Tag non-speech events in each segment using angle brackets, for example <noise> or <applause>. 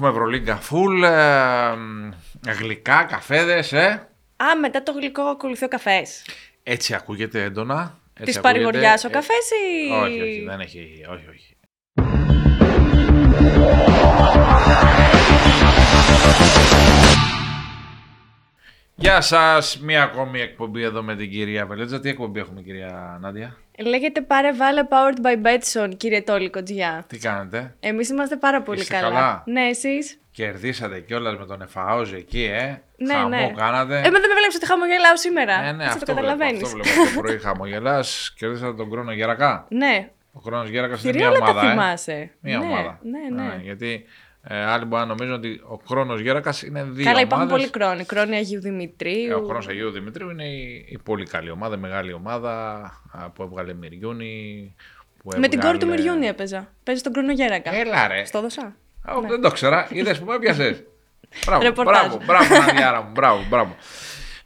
Έχουμε Ευρωλίγκα full, ε, γλυκά, καφέδες, ε. Α, μετά το γλυκό ακολουθεί ο καφές. Έτσι ακούγεται έντονα. Της έτσι παρηγοριάς ακούγεται. ο καφές ή. Ε, όχι, όχι, δεν έχει, όχι, όχι. Γεια σας, μία ακόμη εκπομπή εδώ με την κυρία Βελέτζα. Τι εκπομπή έχουμε κυρία Νάντια, Λέγεται πάρε βάλε powered by Betson, κύριε Τόλι Κοτζιά. τι κάνετε; Εμείς είμαστε πάρα πολύ Είστε καλά. καλά; Ναι, εσείς; Κερδίσατε κιόλας με τον Εφαόζ εκεί, ε. Ναι, Χαμό ναι. κάνατε. Ε, με δεν με βλέπεις ότι χαμογελάω σήμερα. Ε, ναι, Έτσι αυτό το βλέπω, καταλαβαίνεις. αυτό βλέπω το πρωί χαμογελάς. Κερδίσατε τον Κρόνο Γερακά. Ναι. Ο Κρόνος Γέρακας είναι Θηρία μια όλα τα ομάδα, ε. θυμάσαι. Μία ναι, ομάδα. Ναι, ναι. Α, γιατί ε, άλλοι μπορεί να νομίζουν ότι ο χρόνος Γέρακας είναι δύο Καλά, υπάρχουν ομάδες. πολλοί χρόνοι. Χρόνοι Αγίου Ε, Δημητρίου. Ο χρόνος Αγίου Δημητρίου είναι η, η πολύ καλή ομάδα, η μεγάλη ομάδα α, που έβγαλε Μυριούνι. Που Με την κόρη του έβγαλε- Μυριούνι έπαιζα. Παίζει τον Κρόνο Γέρακα. Έλα ρε. Στο έδωσα. Α, Δεν το ξέρα. Είδες που με έπιασες. Μπράβο, <laughs> Ρεπορτάζ. μπράβο, μπράβο, Ναντιάρα μου. Μπράβο, μπράβο.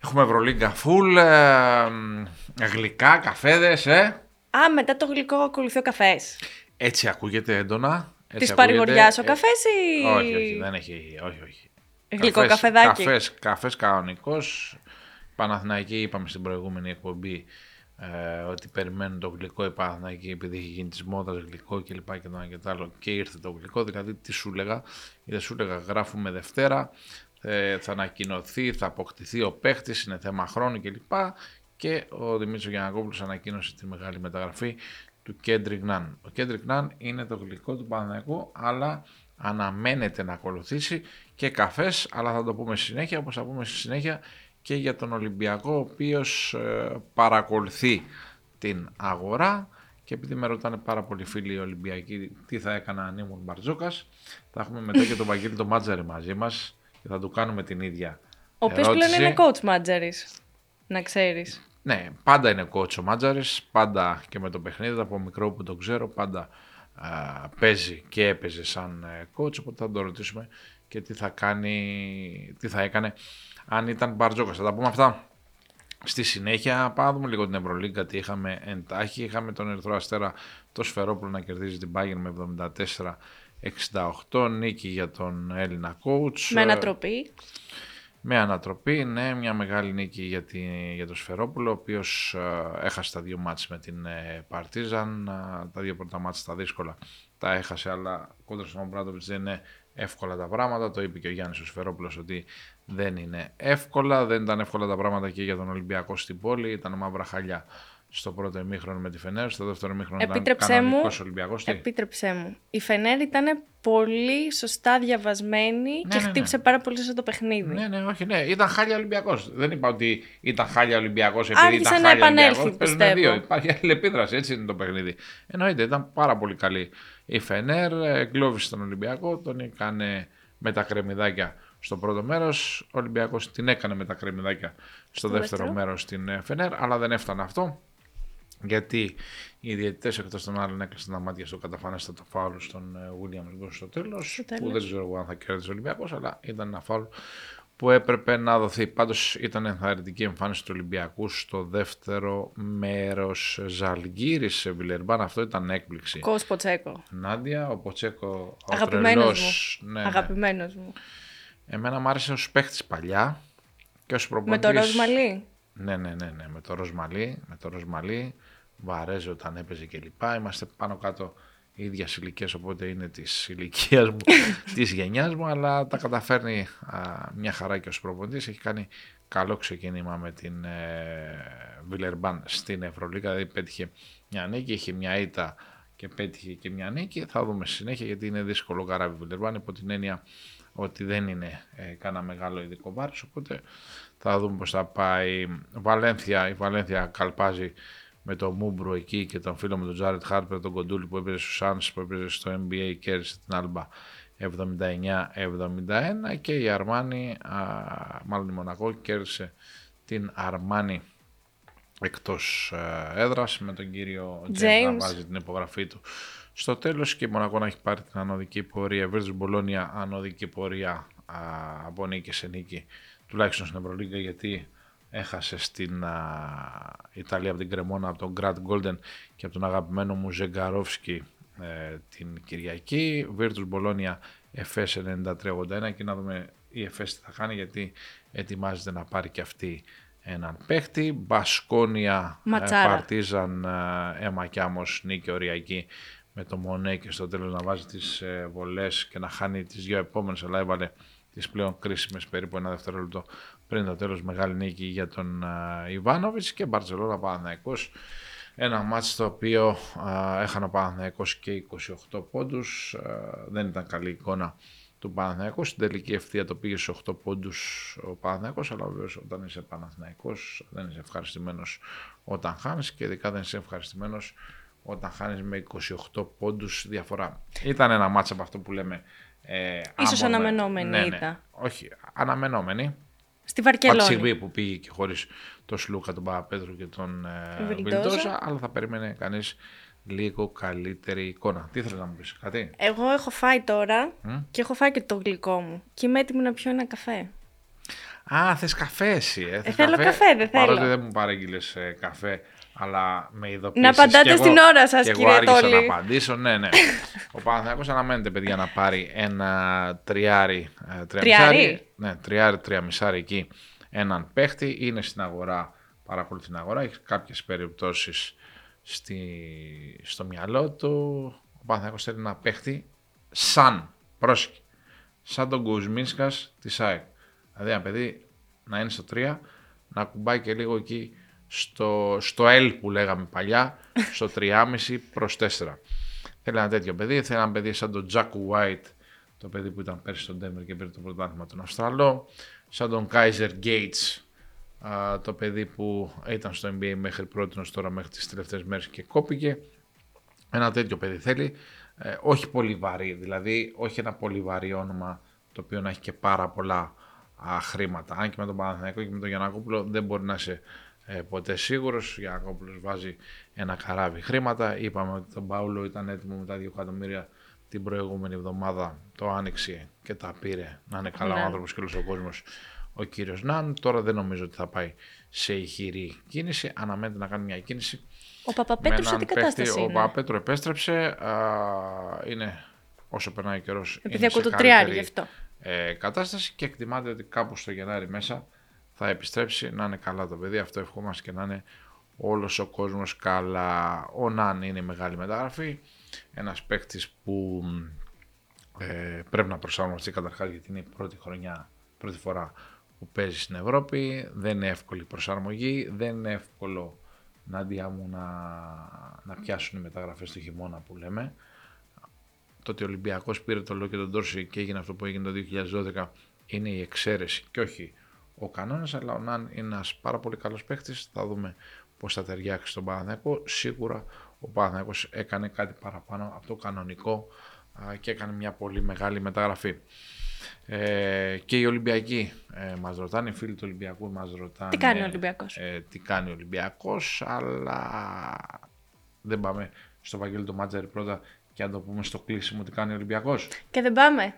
Έχουμε Ευρωλίγκα full, ε, γλυκά, καφέδες, ε. Α, μετά το γλυκό ακολουθεί ο καφές. Έτσι ακούγεται έντονα. Της έτσι παρηγοριάς ακούγεται, ο ε, καφές ή. Όχι, όχι, δεν έχει. Όχι, όχι. Γλυκό Καφές- καφεδάκι. Καφές, καφές κανονικός. Παναθηναϊκή είπαμε στην προηγούμενη εκπομπή ε, ότι περιμένουν το γλυκό η Παναθηναϊκή επειδή έχει γίνει της μόδας γλυκό και λοιπά και το ένα και το άλλο και ήρθε το γλυκό. Δηλαδή τι σου έλεγα, δεν σου έλεγα γράφουμε Δευτέρα, ε, θα ανακοινωθεί, θα αποκτηθεί ο παίχτης, είναι θέμα χρόνου κλπ. Και ο Δημήτρης Γιανακόπουλος ανακοίνωσε τη μεγάλη μεταγραφή του Κέντρικ Ναν. Ο Κέντρικ Ναν είναι το γλυκό του Παναθηναϊκού, αλλά αναμένεται να ακολουθήσει και καφές, αλλά θα το πούμε στη συνέχεια, όπως θα πούμε στη συνέχεια και για τον Ολυμπιακό, ο οποίος ε, παρακολουθεί την αγορά και επειδή με ρωτάνε πάρα πολλοί φίλοι Ολυμπιακοί τι θα έκανα αν ήμουν Μπαρτζόκας, θα έχουμε μετά και τον Βαγγέλη τον Μάτζαρη μαζί μας και θα του κάνουμε την ίδια Ο οποίος πλέον ερώτηση. είναι coach μάτζαρης. Να ξέρεις. Ναι, πάντα είναι coach ο Μάτζαρης, πάντα και με το παιχνίδι, από μικρό που το ξέρω, πάντα α, παίζει και έπαιζε σαν ε, coach, οπότε θα τον ρωτήσουμε και τι θα κάνει, τι θα έκανε αν ήταν Μπαρτζόκας. Θα τα πούμε αυτά στη συνέχεια. Πάμε να δούμε λίγο την Ευρωλίγκα, τι είχαμε εντάχει. Είχαμε τον Ερυθρό Αστέρα, το Σφερόπουλο να κερδίζει την Bayern με 74-68, νίκη για τον Έλληνα coach. Με ανατροπή. Με ανατροπή, ναι, μια μεγάλη νίκη για, τη, για τον Σφερόπουλο, ο οποίος ε, έχασε τα δύο μάτς με την ε, Παρτίζαν, ε, τα δύο πρώτα μάτς τα δύσκολα τα έχασε, αλλά κόντρα στον Μπράντοβιτς δεν είναι εύκολα τα πράγματα, το είπε και ο Γιάννης ο Σφερόπουλος ότι δεν είναι εύκολα, δεν ήταν εύκολα τα πράγματα και για τον Ολυμπιακό στην πόλη, ήταν μαύρα χαλιά στο πρώτο ημίχρονο με τη Φενέρ, στο δεύτερο ημίχρονο ήταν Επίτρεψέ μου, κανονικός Ολυμπιακός. Τι; επίτρεψέ μου. Η Φενέρ ήταν πολύ σωστά διαβασμένη και ναι, ναι. χτύπησε πάρα πολύ σωστά το παιχνίδι. Ναι, ναι, όχι, ναι. Ήταν χάλια Ολυμπιακός. Δεν είπα ότι ήταν χάλια Ολυμπιακός επειδή Άρχισε ήταν να χάλια επανέλθει, Ολυμπιακός. Παίζουν πιστεύω. δύο. Υπάρχει αλληλεπίδραση. Έτσι είναι το παιχνίδι. Εννοείται, ήταν πάρα πολύ καλή η Φενέρ. Εγκλώβησε τον Ολυμπιακό. Τον έκανε με τα κρεμμυδάκια στο πρώτο μέρος. Ο Ολυμπιακός την έκανε με τα κρεμμυδάκια στο, δεύτερο, δεύτερο. μέρος στην ε, Φενέρ. Αλλά δεν έφτανε αυτό. Γιατί οι διαιτητέ εκτός των άλλων έκλεισαν τα μάτια στο καταφανέστατο φάουλ στον ε, Williams Goss στο τέλος. Που τέλος. δεν ξέρω εγώ αν θα κέρδισε ο Ολυμπιακός, αλλά ήταν ένα φάουλ που έπρεπε να δοθεί. Πάντως ήταν ενθαρρυντική εμφάνιση του Ολυμπιακού στο δεύτερο μέρος. Ζαλγκύρη σε Βιλερμπάν, αυτό ήταν έκπληξη. Κος Ποτσέκο. Νάντια, ο Ποτσέκο, ο Αγαπημένος τρελός, μου. Ναι, ναι. Αγαπημένος μου. Εμένα μου άρεσε ως παίχτης παλιά και ως Με προπονητής. το Ροσμαλί. Ναι, ναι, ναι, ναι, με το Ροσμαλί, με το Ροσμαλί, Βαρέζε όταν έπαιζε κλπ. Είμαστε πάνω κάτω ίδια ηλικία, οπότε είναι της ηλικίας μου, <laughs> της γενιάς μου, αλλά τα καταφέρνει α, μια χαρά και ως προπονητής. Έχει κάνει καλό ξεκίνημα με την ε, Βιλερμπάν στην Ευρωλίγα, δηλαδή πέτυχε μια νίκη, είχε μια ήττα και πέτυχε και μια νίκη. Θα δούμε στη συνέχεια γιατί είναι δύσκολο καράβι Βιλερμπάν υπό την έννοια ότι δεν είναι ε, κανένα μεγάλο ειδικό βάρος, οπότε θα δούμε πώς θα πάει. Βαλένθια, η Βαλένθια καλπάζει με τον Μούμπρου εκεί και τον φίλο μου τον Τζάρετ Χάρπερ, τον Κοντούλη που έπαιζε στους Suns, που έπαιζε στο NBA κέρδισε την Άλμπα 79-71 και η Αρμάνη, α, μάλλον η Μονακό, κέρδισε την Αρμάνη εκτός ε, έδρας με τον κύριο James να James. βάζει την υπογραφή του στο τέλος και η Μονακό να έχει πάρει την ανωδική πορεία. Βέρτζ Μπολόνια ανωδική πορεία α, από νίκη σε νίκη τουλάχιστον στην Ευρωλίγκα γιατί έχασε στην α, Ιταλία από την Κρεμόνα από τον Γκραντ Γκόλντεν και από τον αγαπημένο μου Ζεγκαρόφσκι ε, την Κυριακή. Virtus Μπολόνια Εφές 93-81 και να δούμε η Εφές τι θα κάνει γιατί ετοιμάζεται να πάρει και αυτή έναν παίχτη. Μπασκόνια, ε, Ματσάρα. Παρτίζαν, ε, Έμα Κιάμος, νίκη οριακή με το Μονέ και στο τέλος να βάζει τις ε, βολές και να χάνει τις δύο επόμενες αλλά έβαλε τις πλέον κρίσιμες περίπου ένα δευτερόλεπτο πριν το τέλος μεγάλη νίκη για τον ε, Ιβάνοβιτς και Μπαρτσελώνα Παναθηναϊκός ένα μάτς στο οποίο α, έχανε ο Παναθηναϊκός και 28 πόντους Α, δεν ήταν καλή εικόνα του Παναθηναϊκού στην τελική ευθεία το πήγε σε 8 πόντους ο Παναθηναϊκός αλλά βέβαια όταν είσαι Παναθηναϊκός δεν είσαι ευχαριστημένος όταν χάνεις και ειδικά δεν είσαι ευχαριστημένος όταν χάνεις με 28 πόντους διαφορά. Ήταν ένα μάτς από αυτό που λέμε ε, Ίσως άμμο με- αναμενόμενη ναι, ναι. ήταν. Όχι, αναμενόμενη. Στη Από τη Βαρκελόνη. στιγμή που πήγε και χωρίς τον Σλούκα, τον Παπαπέτρου και τον ε, Βιλντόζα. Βιλντόζα, αλλά θα περίμενε κανείς λίγο καλύτερη εικόνα. Τι ήθελες να μου πεις, κάτι; Εγώ έχω φάει τώρα Μμ. και έχω φάει και το γλυκό μου. Και είμαι έτοιμη να πιω ένα καφέ. Α, θες καφέ εσύ, ε. θες θέλω καφέ, δεν Παρότι θέλω. δεν μου παρήγγειλε καφέ, αλλά με ειδοποίησε. Να απαντάτε στην ώρα σας, και και κύριε εγώ άρχισα Τόλη. να απαντήσω. Ναι, ναι. <laughs> Ο Παναθηναϊκός αναμένεται, παιδιά, να πάρει ένα τριάρι. ε, τριαμισάρι. Τριάρι; Ναι, τριάρι, τριαμισάρι εκεί. Έναν παίχτη. Είναι στην αγορά, παρακολουθεί την αγορά. Έχει κάποιες περιπτώσεις στη, στο μυαλό του. Ο Παναθηναϊκός θέλει ένα παίχτη σαν, πρόσεχε, σαν τον Κουσμίνσκας της ΑΕΚ. Δηλαδή ένα παιδί να είναι στο 3, να κουμπάει και λίγο εκεί στο, στο L που λέγαμε παλιά, στο 3,5 προς 4. Θέλει ένα τέτοιο παιδί, θέλει ένα παιδί σαν τον Jack White, το παιδί που ήταν πέρσι στον Denver και πήρε το πρωτάθλημα τον Αυστραλό, σαν τον Kaiser Gates, α, το παιδί που ήταν στο NBA μέχρι πρώτη τώρα μέχρι τις τελευταίες μέρες και κόπηκε. Ένα τέτοιο παιδί θέλει, ε, όχι πολύ βαρύ, δηλαδή όχι ένα πολύ βαρύ όνομα το οποίο να έχει και πάρα πολλά α, χρήματα. Αν και με τον Παναθηναϊκό και με τον Γιανακόπουλο δεν μπορεί να είσαι ε, ποτέ σίγουρος. Ο Γιανακόπουλος βάζει ένα καράβι χρήματα. Είπαμε ότι τον Παύλο ήταν έτοιμο με τα 2 εκατομμύρια την προηγούμενη εβδομάδα. Το άνοιξε και τα πήρε. Να είναι καλά ο Ναι. άνθρωπος και όλος ο κόσμος ο κύριος Ναν. Τώρα δεν νομίζω ότι θα πάει σε ηχηρή κίνηση. Αναμένεται να κάνει μια κίνηση Ο Παπαπέτρου σε έναν τι παίχτη, κατάσταση Ο είναι; Παπαπέτρου επέστρεψε. Α, είναι όσο περνάει ο καιρός. Επειδή ακούω το τριάρι γι' αυτό. Ε, κατάσταση και εκτιμάται ότι κάπου στο Γενάρη μέσα θα επιστρέψει να είναι καλά το παιδί. Αυτό ευχόμαστε και να είναι όλος ο κόσμος καλά. Ο Ναν είναι η μεγάλη μεταγραφή. Ένας παίκτης που ε, πρέπει να προσαρμοστεί καταρχάς γιατί είναι η πρώτη χρονιά, πρώτη φορά που παίζει στην Ευρώπη. Δεν είναι εύκολη η προσαρμογή, δεν είναι εύκολο να μου να, να πιάσουν οι μεταγραφές του χειμώνα που λέμε. Το ότι ο Ολυμπιακός πήρε το λόγο και τον Τόρση και έγινε αυτό που έγινε το 2012 είναι η εξαίρεση και όχι ο κανόνας, αλλά ο Ναν είναι ένας πάρα πολύ καλός παίχτης. Θα δούμε πώς θα ταιριάξει στον Παναθηναϊκό. Σίγουρα ο Παναθηναϊκός έκανε κάτι παραπάνω από το κανονικό α, και έκανε μια πολύ μεγάλη μεταγραφή. Ε, και οι Ολυμπιακοί ε, μας ρωτάνε, οι φίλοι του Ολυμπιακού μας ρωτάνε Τι κάνει ο Ολυμπιακός; ε, τι κάνει ο Ολυμπιακός, αλλά δεν πάμε στο Βαγγέλη το Μάτζαρη πρώτα και να το πούμε στο κλείσιμο τι κάνει ο Ολυμπιακός. Και δεν πάμε.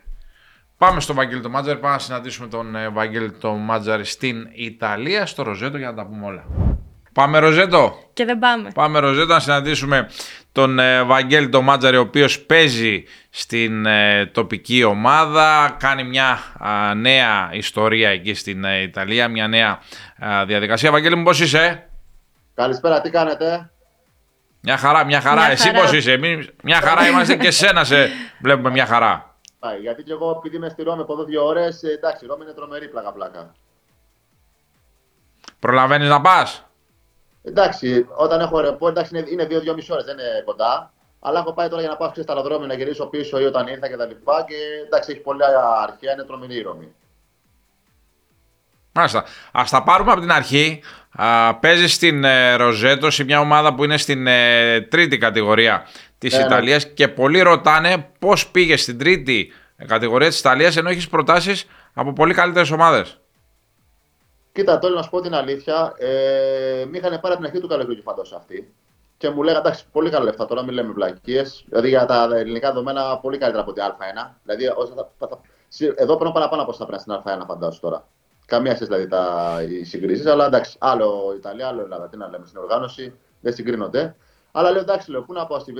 Πάμε στο Βαγγέλη το Μάτζαρη, πάμε να συναντήσουμε τον ε, Βαγγέλη το Μάτζαρη στην Ιταλία, στο Ροζέτο για να τα πούμε όλα. Πάμε Ροζέτο! Και δεν πάμε. Πάμε Ροζέτο να συναντήσουμε τον ε, Βαγγέλη το Μάτζαρη, ο οποίος παίζει στην ε, τοπική ομάδα, κάνει μια α, νέα ιστορία εκεί στην ε, Ιταλία, μια νέα α, διαδικασία. Βαγγέλη μου πώς είσαι; Καλησπέρα, τι κάνετε; Μια χαρά, μια χαρά. Μια Εσύ χαρά. πώς είσαι; Εμείς μια χαρά είμαστε και σένα σε βλέπουμε μια χαρά. Πάει, γιατί και εγώ επειδή είμαι στη Ρώμη από εδώ δύο ώρες, εντάξει, η Ρώμη είναι τρομερή πλάκα-πλάκα. Προλαβαίνεις να πας; Εντάξει, όταν έχω ρεπό, εντάξει, είναι, είναι δύο-δύο μισή ώρες, δεν είναι κοντά. Αλλά έχω πάει τώρα για να πάω ξέρεις, στα αεροδρόμια να γυρίσω πίσω ή όταν ήρθα και τα λοιπά. Και εντάξει, έχει πολλά αρχαία, είναι τρομερή η Ρώμη. Μάλιστα. Ας τα πάρουμε από την αρχή. Α, παίζεις στην ε, Ροζέτο, σε μια ομάδα που είναι στην ε, τρίτη κατηγορία της Ναι, ναι. Ιταλίας και πολλοί ρωτάνε πώς πήγες στην τρίτη κατηγορία της Ιταλίας ενώ έχεις προτάσεις από πολύ καλύτερες ομάδες. Κοίτα, τώρα να σου πω την αλήθεια, ε, με είχαν πάρει από την αρχή του καλοκαιριού φαντάζομαι αυτή. Και μου λέγανε εντάξει, πολύ καλά λεφτά τώρα, μην λέμε βλακίες. Δηλαδή για τα ελληνικά δεδομένα πολύ καλύτερα από την Α1. Δηλαδή όσο θα, θα, θα, συ- εδώ παίρνω παραπάνω από όσα θα πρέπει στην Α1, φαντάζομαι τώρα. Καμία σχέση δηλαδή τα, οι συγκρίσει, αλλά εντάξει, άλλο Ιταλία, άλλο Ελλάδα. Τι να λέμε στην οργάνωση, δεν συγκρίνονται. Αλλά λέω εντάξει, λέω, πού να πάω στη Β.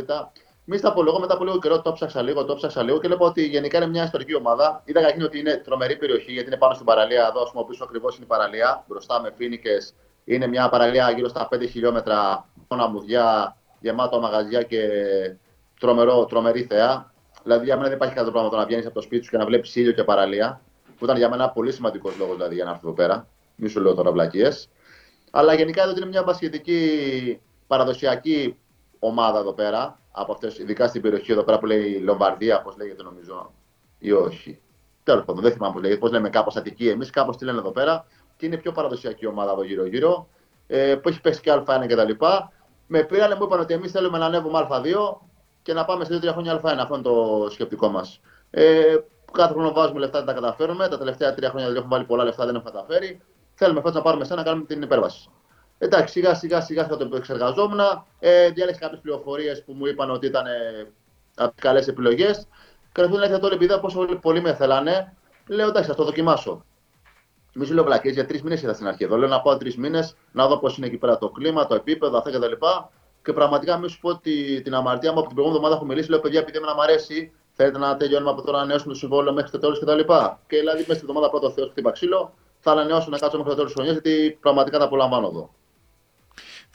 Μη στα απολογώ μετά από λίγο καιρό, το ψάξα λίγο, το ψάξα λίγο και λέω ότι γενικά είναι μια ιστορική ομάδα. Είδα καταρχήν ότι είναι τρομερή περιοχή γιατί είναι πάνω στην παραλία. Εδώ, ας πούμε, πίσω ακριβώς είναι η παραλία. Μπροστά με φίνικε είναι μια παραλία γύρω στα 5 χιλιόμετρα, μόνο αμμουδιά, γεμάτο μαγαζιά και τρομερό, τρομερή θέα. Δηλαδή για μένα δεν υπάρχει κάτι πράγμα το να βγαίνεις από το σπίτι σου και να βλέπεις ήλιο και παραλία. Που ήταν για μένα πολύ σημαντικός λόγος δηλαδή, για να έρθω εδώ πέρα. Μη σου λέω τώρα βλακίες. Αλλά γενικά εδώ είναι μια μπασχετική παραδοσιακή ομάδα εδώ πέρα. Από αυτές, ειδικά στην περιοχή εδώ πέρα που λέει Λομβαρδία, πώς λέγεται νομίζω, ή όχι. Τέλος πάντων, δεν θυμάμαι πώς λέγεται. Πώς λέμε κάπως Αττική, εμείς κάπως τι λένε εδώ πέρα. Και είναι πιο παραδοσιακή ομάδα εδώ γύρω-γύρω. Ε, που έχει παίξει και Α1 κτλ. Με πήραν, μου είπαν ότι εμείς θέλουμε να ανέβουμε Α2 και να πάμε σε 2-3 χρόνια Α1. Αυτό είναι το σκεπτικό μας. Ε, κάθε χρόνο βάζουμε λεφτά, δεν τα καταφέρουμε. Τα τελευταία τρία χρόνια δεν έχουμε βάλει πολλά λεφτά, δεν έχουμε καταφέρει. Θέλουμε φέτος να πάρουμε εσένα να κάνουμε την υπέρβαση. Εντάξει, σιγά σιγά σιγά θα το εξεργαζόμουν. Ε, διάλεξα κάποιες πληροφορίες που μου είπαν ότι ήταν ε, από τις καλές επιλογές. Κρατούν να τώρα επειδή πόσο πολύ με θέλανε. Λέω εντάξει, θα το δοκιμάσω. Μη σου λέω βλακίες για τρεις μήνες είδα στην αρχή εδώ. Λέω να πάω τρεις μήνες να δω πώς είναι εκεί πέρα το κλίμα, το επίπεδο, αυτά κτλ. Και πραγματικά μη σου πω ότι την αμαρτία μου από την προηγούμενη εβδομάδα έχω μιλήσει. Λέω παιδιά, επειδή να μου αρέσει, θέλετε να τελειώνουμε από τώρα να ανανεώσουμε το συμβόλαιο μέχρι το τέλος κτλ. Και, και δηλαδή μέσα στην εβδομάδα πρώτο Θεός χτύπα ξύλο, θα ανανεώσω να κάτσω μέχρι το τέλος της χρονιάς γιατί πραγματικά τα απολαμβάνω εδώ.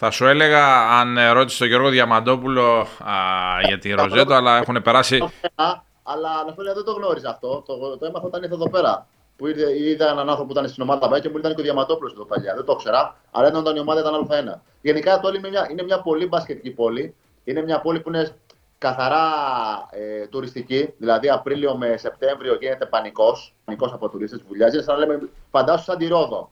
Θα σου έλεγα αν ρώτησε τον Γιώργο Διαμαντόπουλο α, για τη Ροζέτο, αλλά έχουν περάσει. Αλλά να δεν το γνώριζα αυτό. Το, το έμαθα όταν ήρθα εδώ πέρα. Που είδα, είδα έναν άνθρωπο που ήταν στην ομάδα και μου ήταν και ο Διαμαντόπουλος εδώ παλιά. Δεν το ήξερα. Αλλά ήταν η ομάδα ήταν Α1. Γενικά το όλη είναι μια, είναι μια πολύ μπασκετική πόλη. Είναι μια πόλη που είναι καθαρά ε, τουριστική. Δηλαδή Απρίλιο με Σεπτέμβριο γίνεται πανικός. Πανικός από τουρίστες βουλιάζει. Σαν να λέμε, φαντάσου σαν τη Ρόδο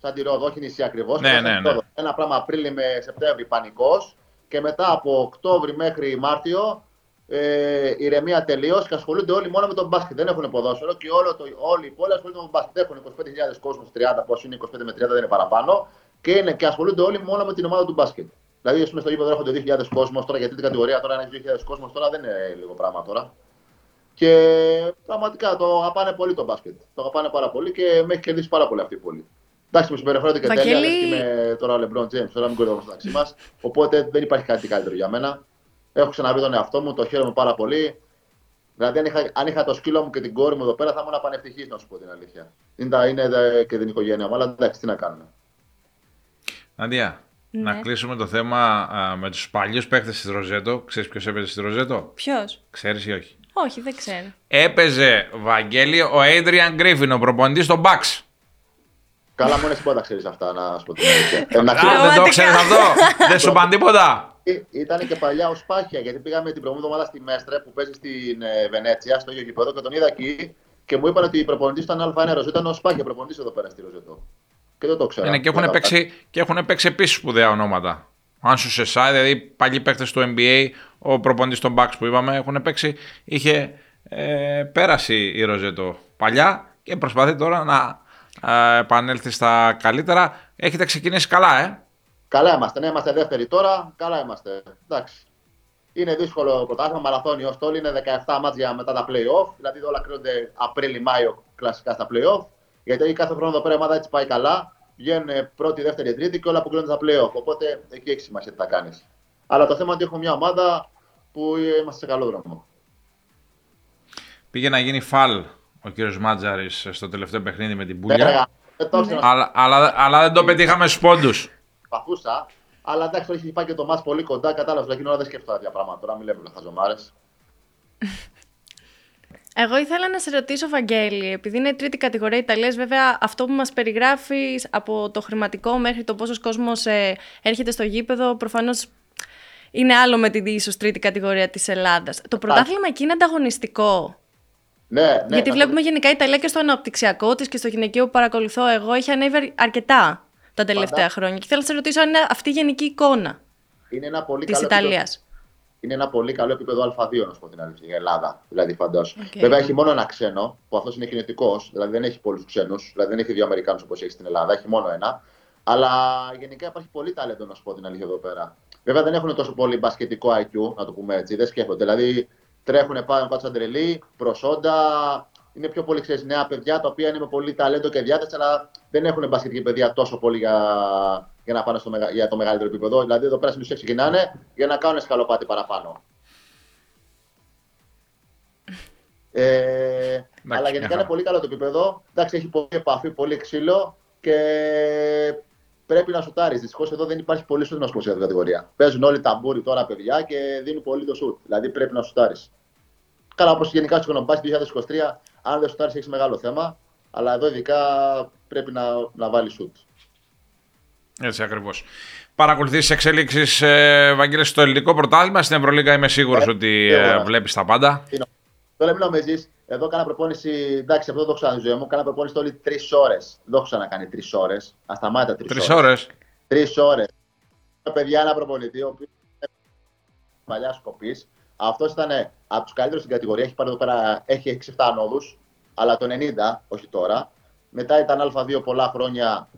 σαν τη Ρόδο, όχι νησί ακριβώς. Ναι, ναι, ναι. Ένα πράγμα Απρίλιο με Σεπτέμβρη πανικός και μετά από Οκτώβρη μέχρι Μάρτιο ε, ηρεμία τελείως και ασχολούνται όλοι μόνο με τον μπάσκετ. Δεν έχουν ποδόσφαιρο και όλο το, όλοι οι πόλοι ασχολούνται με τον μπάσκετ. Έχουν 25.000 κόσμος, 30 πόσο είναι, 25 με 30 δεν είναι παραπάνω και, είναι, και ασχολούνται όλοι μόνο με την ομάδα του μπάσκετ. Δηλαδή, ας πούμε, στο γήπεδο έρχονται 2.000 κόσμος τώρα για τρίτη κατηγορία, τώρα είναι 2.000 κόσμος, τώρα δεν είναι λίγο πράγμα τώρα. Και πραγματικά το αγαπάνε πολύ το μπάσκετ. Το αγαπάνε πάρα πολύ και με έχει κερδίσει πάρα πολύ αυτή η πόλη. Εντάξει, μου συμπεριφέρονται και τέλεια. Είμαι τώρα ο Λεμπρόν Τζέιμς, τώρα μην κορδεύω μεταξύ μας. Οπότε δεν υπάρχει κάτι καλύτερο για μένα. Έχω ξαναβρει τον εαυτό μου, το χαίρομαι πάρα πολύ. Δηλαδή, αν είχα, αν είχα το σκύλο μου και την κόρη μου εδώ πέρα, θα ήμουν πανευτυχής, να σου πω την αλήθεια. Είναι, είναι και την οικογένεια μου, αλλά εντάξει, τι να κάνουμε. Αντία, ναι. να κλείσουμε το θέμα α, με τους παλιούς παίχτε της Ροζέτο. Ξέρεις ποιος έπαιζε στη Ροζέτο, Ποιος; Ξέρεις ή όχι; Όχι, δεν ξέρω. Έπαιζε Βαγγέλη ο Adrian Γκρίφιν, ο προπονητής των Bucks. Καλά, μόνο εσύ τα ξέρεις αυτά, να σου πω την αλήθεια. Δεν το ξέρεις αυτό, <laughs> δεν σου πάνε τίποτα. Ε, ήταν και παλιά ο Σπάχια, γιατί πήγαμε την προηγούμενη εβδομάδα στη Μέστρε που παίζει στην ε, Βενέτσια, στο ίδιο γηπέδο και τον είδα εκεί και μου είπαν ότι η προπονητή ήταν Α1 Ροζέτο, ήταν ο Σπάχια προπονητής εδώ πέρα στη Ροζέτο. Και δεν το ξέρω. Είναι, και, έχουν παίξει, και έχουν παίξει επίσης σπουδαία ονόματα. Αν σου σε σάι, δηλαδή παλιοί παίκτες του NBA, ο προπονητής των Bucks που είπαμε, έχουν παίξει, είχε ε, πέρασει η Ροζέτο παλιά και προσπαθεί τώρα να επανέλθεις στα καλύτερα. Έχετε ξεκινήσει καλά, ε. Καλά είμαστε. Ναι, είμαστε δεύτεροι τώρα. Καλά είμαστε. Εντάξει. Είναι δύσκολο πρωτάθλημα, μαραθώνιο όλοι. Είναι 17 μάτια μετά τα playoff. Δηλαδή όλα κρίνονται Απρίλιο-Μάιο κλασικά στα playoff. Γιατί κάθε χρόνο εδώ πέρα η ομάδα έτσι πάει καλά. Βγαίνουν πρώτη, δεύτερη, τρίτη και όλα αποκλείονται στα playoff. Οπότε εκεί έχει σημασία τι θα κάνεις. Αλλά το θέμα είναι ότι έχουμε μια ομάδα που είμαστε σε καλό δρόμο. Πήγε να γίνει φαλ ο κύριος Μάτζαρης στο τελευταίο παιχνίδι με την Πούλια. αλλά, αλλά, αλλά δεν το πετύχαμε στους πόντους. Παθούσα. Αλλά εντάξει, το έχει πάει και το μα πολύ κοντά. Κατάλαβες, δηλαδή ώρα δεν σκέφτομαι τέτοια πράγματα. Τώρα μιλάμε με χαζομάρε. Εγώ ήθελα να σε ρωτήσω, Βαγγέλη, επειδή είναι τρίτη κατηγορία Ιταλίας, βέβαια αυτό που μας περιγράφεις από το χρηματικό μέχρι το πόσος κόσμος ε, έρχεται στο γήπεδο, προφανώς είναι άλλο με την ίσως τρίτη κατηγορία της Ελλάδας. Το πρωτάθλημα εκεί είναι ανταγωνιστικό. Ναι, ναι, Γιατί βλέπουμε γενικά η Ιταλία και στο αναπτυξιακό της και στο γυναικείο που παρακολουθώ εγώ έχει ανέβει αρκετά τα τελευταία χρόνια. Και θέλω να σας ρωτήσω αν είναι αυτή η γενική εικόνα της Ιταλίας. Είναι ένα πολύ καλό επίπεδο Α2, να σου πω την αλήθεια, η Ελλάδα. Δηλαδή, φαντάσου. Okay. Βέβαια, έχει μόνο ένα ξένο, που αυτός είναι κινητικός, δηλαδή δεν έχει πολλούς ξένους, δηλαδή δεν έχει δύο Αμερικάνους όπως έχει στην Ελλάδα, έχει μόνο ένα. Αλλά γενικά υπάρχει πολύ ταλέντο, να σου πω την αλήθεια εδώ πέρα. Βέβαια, δεν έχουν τόσο πολύ μπασκετικό IQ, να το πούμε έτσι, δεν σκέφτονται. Δηλαδή, τρέχουν πάνω από σαν τρελή, προσόντα. Είναι πιο πολύ ξέρεις, νέα παιδιά τα οποία είναι με πολύ ταλέντο και διάθεση, αλλά δεν έχουν μπασκετική παιδιά τόσο πολύ για, να πάνε στο, για το μεγαλύτερο επίπεδο. Δηλαδή, εδώ πέρα συνήθω ξεκινάνε για να κάνουν σκαλοπάτι παραπάνω. Ε, αλλά γενικά είναι πολύ καλό το επίπεδο. Εντάξει, έχει πολύ επαφή, πολύ ξύλο και πρέπει να σουτάρεις. Δυστυχώς εδώ δεν υπάρχει πολύ σουτ να σου την κατηγορία. Παίζουν όλοι ταμπούρι τώρα παιδιά και δίνουν πολύ το σουτ. Δηλαδή πρέπει να σουτάρεις. Καλά, όπως γενικά στο Κονομπάσκι 2023, αν δεν σουτάρεις έχεις μεγάλο θέμα. Αλλά εδώ ειδικά πρέπει να, να βάλεις σουτ. Έτσι ακριβώς. Παρακολουθείς εξέλιξει, ε, Βαγγέλη, στο ελληνικό πρωτάθλημα. Στην Ευρωλίγα είμαι σίγουρος ε, ότι ε, βλέπεις τα πάντα. Τώρα μην νομίζει, εδώ κάνα προπόνηση. Εντάξει, αυτό δεν το ξανά ζωή μου. Κάνα προπόνηση όλοι τρεις ώρες. Δεν έχω ξανακάνει τρεις ώρες. Ασταμάτα τρεις ώρε. Τρεις ώρες. Τρεις ώρες. Παιδιά, ένα προπονητή, ο οποίος παλιάς σκοπή. Αυτός ήταν από τους καλύτερους στην κατηγορία. Έχει πάρει εδώ πέρα, έχει 6-7 ανόδου, αλλά το 90, όχι τώρα. Μετά ήταν Α2 πολλά χρόνια,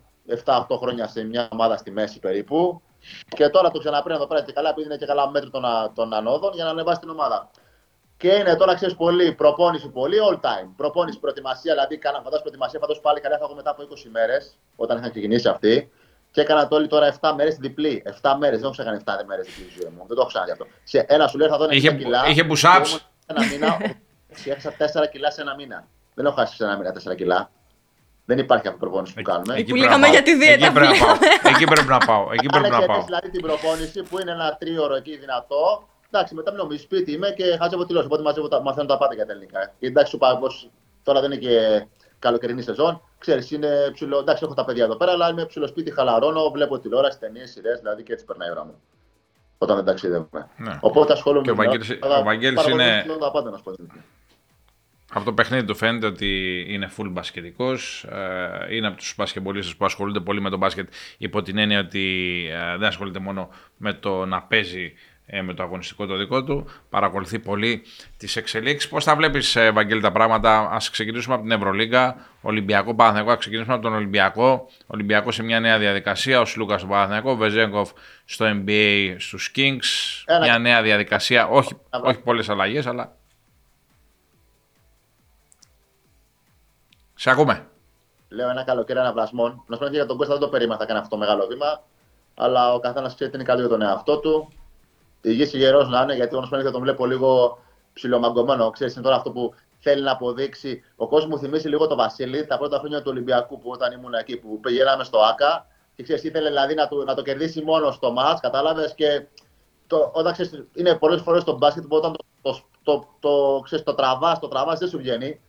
7-8 χρόνια σε μια ομάδα στη μέση περίπου. Και τώρα το ξαναπρέπει εδώ πέρα και καλά, επειδή είναι και καλά μέτρο των, των ανόδων για να ανεβάσει την ομάδα. Και είναι τώρα, ξέρεις πολύ, προπόνηση πολύ all time. Προπόνηση, προετοιμασία, δηλαδή κάνα φαντάζομαι προετοιμασία. Φαντάζομαι πάλι καλά θα έχω μετά από 20 μέρες, όταν είχαν ξεκινήσει αυτοί. Και έκανα το όλοι τώρα 7 μέρες διπλή. 7 μέρες, δεν έχω ξανακάνει 7 μέρες διπλή ζωή μου. Δεν το έχω ξανά αυτό. Σε ένα σου λέει θα δω είχε, κιλά. Είχε push-ups. Ένα μήνα, έχασα 4 κιλά σε ένα μήνα. Δεν έχω χάσει σε ένα μήνα 4 κιλά. Δεν υπάρχει αυτή η προπόνηση που κάνουμε. Εκεί που λέγαμε για τη δίαιτα. Εκεί πρέπει να πάω. Εκεί πρέπει να πάω. Εκεί πρέπει να πάω. δηλαδή την προπόνηση που είναι ένα τρίωρο εκεί δυνατό Εντάξει, μετά μην νομίζει σπίτι είμαι και χάζευω τηλεόραση. Οπότε μαζεύω, μαθαίνω τα πάντα για τα ελληνικά. Και εντάξει, σου πάω τώρα δεν είναι και καλοκαιρινή σεζόν. Ξέρεις, είναι ψηλό. Εντάξει, έχω τα παιδιά εδώ πέρα, αλλά είμαι ψηλό σπίτι, χαλαρώνω, βλέπω τηλεόραση, ταινίες, σειρές, δηλαδή και έτσι περνάει η ώρα μου. Όταν δεν ταξιδεύουμε. Ναι. Οπότε ασχολούμαι με ο Βαγγέλης είναι... Τα πάντα, να σου πω. Από το παιχνίδι του φαίνεται ότι είναι full μπασκετικός. Ε, είναι από τους μπασκετμπολίστες που ασχολούνται πολύ με τον μπάσκετ υπό την έννοια ότι ε, δεν ασχολείται μόνο με το να παίζει ε, με το αγωνιστικό το δικό του. Παρακολουθεί πολύ τις εξελίξεις. Πώς τα βλέπεις, Ευαγγέλη, τα πράγματα; Α ξεκινήσουμε από την Ευρωλίγκα. Ολυμπιακό Παναθηναϊκό. Α ξεκινήσουμε από τον Ολυμπιακό. Ολυμπιακό σε μια νέα διαδικασία. Ο Σλούκα στο Παναθηναϊκό. Βεζέγκοφ στο NBA στους Kings. Μια νέα διαδικασία. Όχι, όχι πολλές αλλαγές, αλλά. Σε ακούμε. Λέω ένα καλοκαίρι αναβρασμών. Να σου πω για τον Κώστα δεν το περίμενα θα κάνει αυτό το μεγάλο βήμα. Αλλά ο καθένας ξέρει ότι είναι καλό για τον εαυτό του υγιή γερός να είναι, γιατί ο Νοσπανίδη θα τον βλέπω λίγο ψιλομαγκωμένο. Ξέρεις, είναι τώρα αυτό που θέλει να αποδείξει. Ο κόσμος μου θυμίσει λίγο το Βασίλη τα πρώτα χρόνια του Ολυμπιακού που όταν ήμουν εκεί που πηγαίναμε στο ΑΚΑ και ξέρεις, ήθελε δηλαδή να, το, να το κερδίσει μόνο στο μάτς, κατάλαβες και το, όταν ξέρεις, είναι πολλές φορές το μπάσκετ που όταν το, το, το, το, ξέρεις, το τραβάς, το τραβάς δεν σου βγαίνει.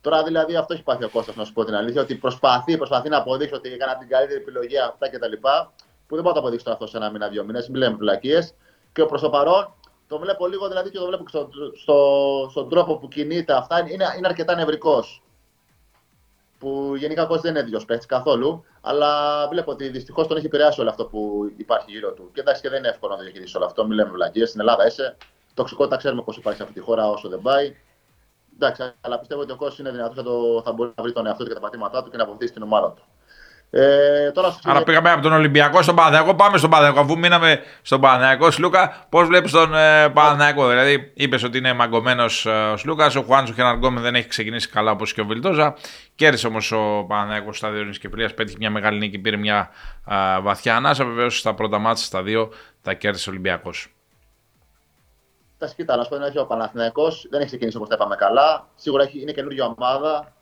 Τώρα δηλαδή αυτό έχει πάθει ο Κώστας, να σου πω την αλήθεια, ότι προσπαθεί, προσπαθεί να αποδείξει ότι έκανα την καλύτερη επιλογή αυτά κτλ. Που δεν μπορώ να το αποδείξω αυτό σε ένα μήνα, δύο μήνες, μην λέμε πλακίε. Και προς το παρόν το βλέπω λίγο δηλαδή και το βλέπω στο, στο, στον τρόπο που κινείται αυτά. Είναι, είναι αρκετά νευρικός. Που γενικά ο δεν είναι δύο παίχτη καθόλου. Αλλά βλέπω ότι δυστυχώς τον έχει επηρεάσει όλο αυτό που υπάρχει γύρω του. Και εντάξει και δεν είναι εύκολο να το διαχειρίσει όλο αυτό. Μιλάμε βλακίες. Στην Ελλάδα είσαι. Τοξικότητα ξέρουμε πώ υπάρχει σε αυτή τη χώρα όσο δεν πάει. Εντάξει, αλλά πιστεύω ότι ο κόσμος είναι δυνατός, θα, θα μπορεί να βρει τον εαυτό του και τα πατήματά του και να βοηθήσει την ομάδα του. Ε, τώρα Άρα πήγαμε από τον Ολυμπιακό στον Παναθηναϊκό. Πάμε στον Παναθηναϊκό. Αφού μείναμε στον Παναθηναϊκό, Σλούκα, πώς βλέπεις τον ε, Παναθηναϊκό; Δηλαδή, είπες ότι είναι μαγκωμένος ε, ο Σλούκας. Ο Χουάντσο Χεναργκόμεν δεν έχει ξεκινήσει καλά όπως και ο Βιλτόζα. Κέρδισε όμως ο Παναθηναϊκός στα δύο Νισκεπρία. Πέτυχε μια μεγάλη νίκη, πήρε μια α, βαθιά ανάσα. Βεβαίως στα πρώτα μάτια στα δύο τα κέρδισε ο Ολυμπιακός. Τα σκητά, να σου πω ότι ο Παναθηναϊκός δεν έχει ξεκινήσει όπως τα είπαμε καλά. Σίγουρα είναι καινούργια ομάδα.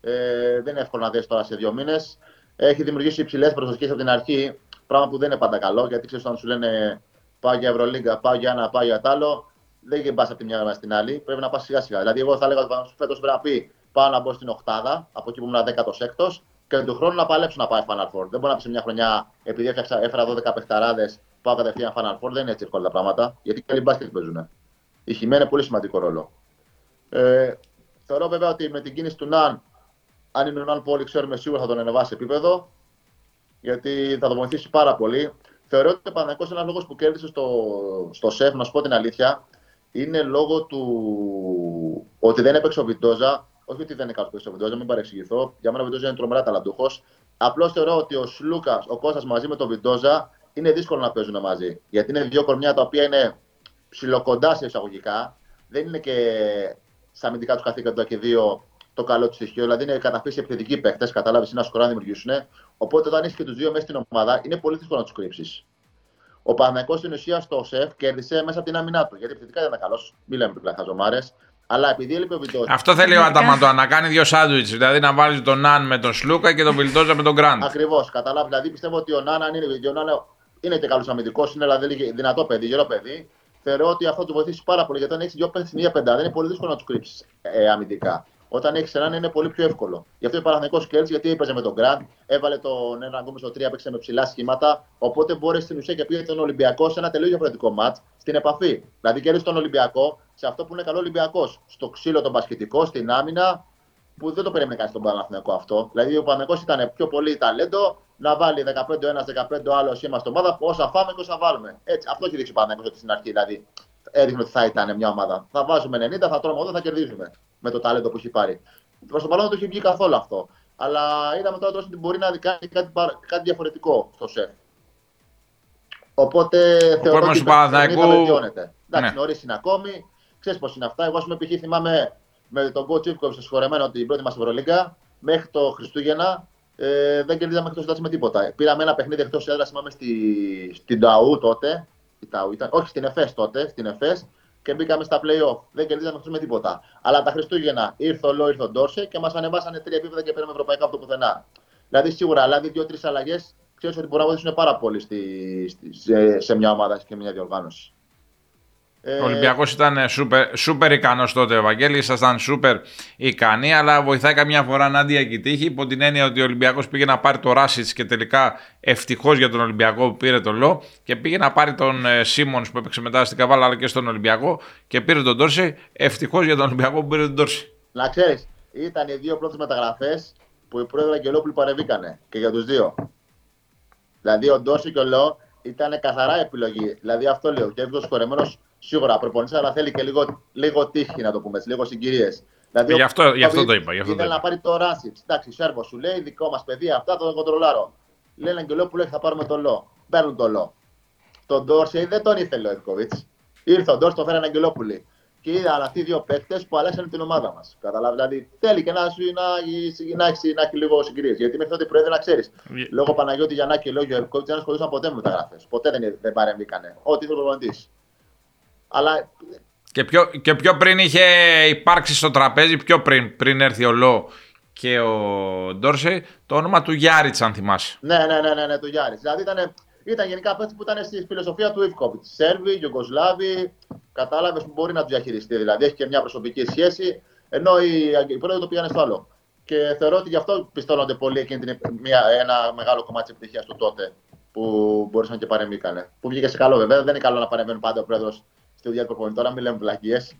Ε, δεν είναι εύκολο να δεις τώρα σε δύο μήνες έχει δημιουργήσει υψηλές προσδοκίες από την αρχή. Πράγμα που δεν είναι πάντα καλό, γιατί ξέρεις όταν σου λένε πάω για Ευρωλίγκα, πάω για ένα, πάω για τ' άλλο, δεν γίνει πας από τη μια γραμμή στην άλλη. Πρέπει να πας σιγά σιγά. Δηλαδή, εγώ θα έλεγα ότι φέτος πρέπει να πει πάω να μπω στην Οχτάδα, από εκεί που ήμουν 16ο, και του χρόνου να παλέψω να πάει Final Four. Δεν μπορεί να πει σε μια χρονιά, επειδή έφτιαξα, έφερα 12 παιχταράδες, πάω κατευθείαν Final Four. Δεν είναι έτσι εύκολα τα πράγματα, γιατί και οι μπάσκετ παίζουν. Η χειμώνα είναι πολύ σημαντικό ρόλο. Ε, θεωρώ βέβαια ότι με την κίνηση του Ναν αν είναι ο Ναν Πόλη, ξέρουμε σίγουρα θα τον ανεβάσει επίπεδο, γιατί θα τον βοηθήσει πάρα πολύ. Θεωρώ ότι ο Παναγικό είναι ένας λόγος που κέρδισε στο, στο σεφ, να σου πω την αλήθεια, είναι λόγω του ότι δεν έπαιξε ο Βιντόζα. Όχι ότι δεν είναι καλός ο Βιντόζα, μην παρεξηγηθώ. Για μένα ο Βιντόζα είναι τρομερά ταλαντούχος. Απλώς θεωρώ ότι ο Σλούκας, ο Κώστας μαζί με τον Βιντόζα είναι δύσκολο να παίζουν μαζί. Γιατί είναι δύο κορμιά τα οποία είναι ψιλοκοντά σε εισαγωγικά. Δεν είναι και στα αμυντικά του καθήκοντα και δύο το καλό τους στοιχείο. Δηλαδή είναι καταφύση επιθετικοί παίχτε, κατάλαβες, είναι σκορά να δημιουργήσουν. Οπότε όταν έχει και τους δύο μέσα στην ομάδα, είναι πολύ δύσκολο να τους κρύψεις. Ο Παναγικό στην ουσία στο σεφ κέρδισε μέσα από την άμυνά του. Γιατί επιθετικά δεν ήταν καλός, μην λέμε πλέον χαζομάρες. Αλλά επειδή έλειπε ο Βιλντόζα. Αυτό θέλει ο Αταμαντό, να κάνει δύο σάντουιτς. Δηλαδή να βάλει τον Ναν με τον Σλούκα και τον Βιλντόζα με τον Γκραντ. Ακριβώς. Καταλάβεις. Δηλαδή πιστεύω ότι ο Νάνα είναι, ο Νάνα είναι και καλός αμυντικός, είναι δηλαδή δυνατό παιδί, γερό παιδί. Θεωρώ ότι αυτό του βοηθήσει πάρα πολύ γιατί όταν έχεις δύο παίχτε στην ίδια πεντάδα είναι πολύ δύσκολο να τους κρύψεις ε, αμυντικά. Όταν έχει έναν είναι πολύ πιο εύκολο. Γι' αυτό ο Παναθηνικό Κέλτ, γιατί έπαιζε με τον Γκραντ, έβαλε τον ένα γκούμε στο 3, έπαιξε με ψηλά σχήματα. Οπότε μπόρεσε στην ουσία και πήγε τον Ολυμπιακό σε ένα τελείως διαφορετικό ματ στην επαφή. Δηλαδή κέρδισε τον Ολυμπιακό σε αυτό που είναι καλό Ολυμπιακός. Στο ξύλο τον πασχετικό, στην άμυνα, που δεν το περίμενε κανείς τον Παναθηνικό αυτό. Δηλαδή ο Παναθηνικό ήταν πιο πολύ ταλέντο να βάλει 15 ο ένας, 15 ο άλλος είμαστε ομάδα, όσα φάμε και όσα βάλουμε. Έτσι, αυτό έχει δείξει ο Παναθηνικό στην αρχή. Δηλαδή έδειχνε ότι θα ήταν μια ομάδα. Θα βάζουμε 90, θα τρώμε 80, θα κερδίζουμε με το ταλέντο που έχει πάρει. Προς το παρόν δεν το έχει βγει καθόλου αυτό. Αλλά είδαμε τώρα ότι μπορεί να κάνει κάτι, κάτι διαφορετικό στο σεφ. Οπότε θεωρώ ότι θα βελτιώνεται. Εντάξει, ναι. νωρίς είναι ακόμη. Ξέρεις πώς είναι αυτά. Εγώ, ας πούμε, π.χ. θυμάμαι με τον coach Ιβκοβιτ συγχωρεμένο την πρώτη μας Ευρωλίγκα μέχρι το Χριστούγεννα ε, δεν κερδίζαμε εκτός έδρα με τίποτα. Πήραμε ένα παιχνίδι εκτός έδρας, θυμάμαι στη, στην Ταού τότε. Ταού ήταν, όχι στην ΕΦΕΣ τότε, στην ΕΦΕΣ και μπήκαμε στα playoff. Δεν κερδίζαμε εκτό με τίποτα. Αλλά τα Χριστούγεννα ήρθε ο Λό, ήρθε ο Ντόρσε και μας ανεβάσανε τρία επίπεδα και πήραμε ευρωπαϊκά από το πουθενά. Δηλαδή σίγουρα, δηλαδή δύο-τρεις αλλαγές ξέρεις ότι μπορεί να βοηθήσουν πάρα πολύ στη, στη, σε, σε μια ομάδα και μια διοργάνωση. Ο Ολυμπιακός ήταν σούπερ, σούπερ ικανός τότε, ο Βαγγέλη. Ήσασταν σούπερ ικανοί, αλλά βοηθάει καμιά φορά να αντία τύχη. Υπό την έννοια ότι ο Ολυμπιακός πήγε να πάρει το Ράσιτ και τελικά ευτυχώς για τον Ολυμπιακό που πήρε τον Λό και πήγε να πάρει τον ε, Σίμον που έπαιξε μετά στην Καβάλα αλλά και στον Ολυμπιακό και πήρε τον Τόρση. Ευτυχώς για τον Ολυμπιακό που πήρε τον Τόρση. Να ξέρεις, ήταν οι δύο πρώτες μεταγραφές που οι πρόεδροι Αγγελόπουλοι παρεβήκανε και για τους δύο. Δηλαδή ο Ντόρση και ο Λό ήταν καθαρά επιλογή. Δηλαδή αυτό λέω. Και έβγαλε χωρεμένο σίγουρα προπονητής, αλλά θέλει και λίγο, λίγο τύχη να το πούμε, λίγο συγκυρίες. Δηλαδή, γι' αυτό, γι αυτό το είπα. Γι αυτό ήθελε να πάρει το Ράσιτς. Εντάξει, Σέρβος σου λέει, δικό μας παιδί, αυτά το κοντρολάρω. Λένε και που λέει θα πάρουμε το Λό. Παίρνουν το Λό. Τον Ντόρσεϊ δεν τον ήθελε ο Ευκοβίτ. Ήρθε ο Ντόρσεϊ, το φέρανε Αγγελόπουλοι. Και είδαν αυτοί οι δύο παίκτες που αλλάξαν την ομάδα μας. Καταλάβει, δηλαδή θέλει και να, σου, να, να, έχει, να έχει λίγο συγκυρίες. Γιατί μέχρι τότε πρέπει να ξέρεις. Yeah. Λόγω Παναγιώτη Γιαννάκη και λόγω Ευκοβίτ δεν ασχολούσαν ποτέ με μεταγραφέ. Ποτέ δεν, δεν παρεμβήκανε. Ό,τι ήθελε ο προπονητής. Αλλά... Και πιο, και πιο πριν είχε υπάρξει στο τραπέζι, πιο πριν, πριν έρθει ο Λό και ο Ντόρσε, το όνομα του Γιάριτς, αν θυμάσαι. Ναι, ναι, ναι, ναι, ναι του Γιάριτς. Δηλαδή ήταν, ήταν γενικά παίκτη που ήταν στη φιλοσοφία του Ιβκόβιτς. Σέρβοι, Γιουγκοσλάβοι, κατάλαβες που μπορεί να τους διαχειριστεί. Δηλαδή έχει και μια προσωπική σχέση, ενώ οι, οι πρόεδροι το πήγανε στο άλλο. Και θεωρώ ότι γι' αυτό πιστώνονται πολύ εκείνη την, μια, ένα μεγάλο κομμάτι της επιτυχίας του τότε που μπορούσαν και παρεμβήκανε. Που βγήκε σε καλό βέβαια. Δεν είναι καλό να παρεμβαίνει πάντα ο πρόεδρος στη δουλειά του προπονητή. Τώρα μην λέμε βλακίες.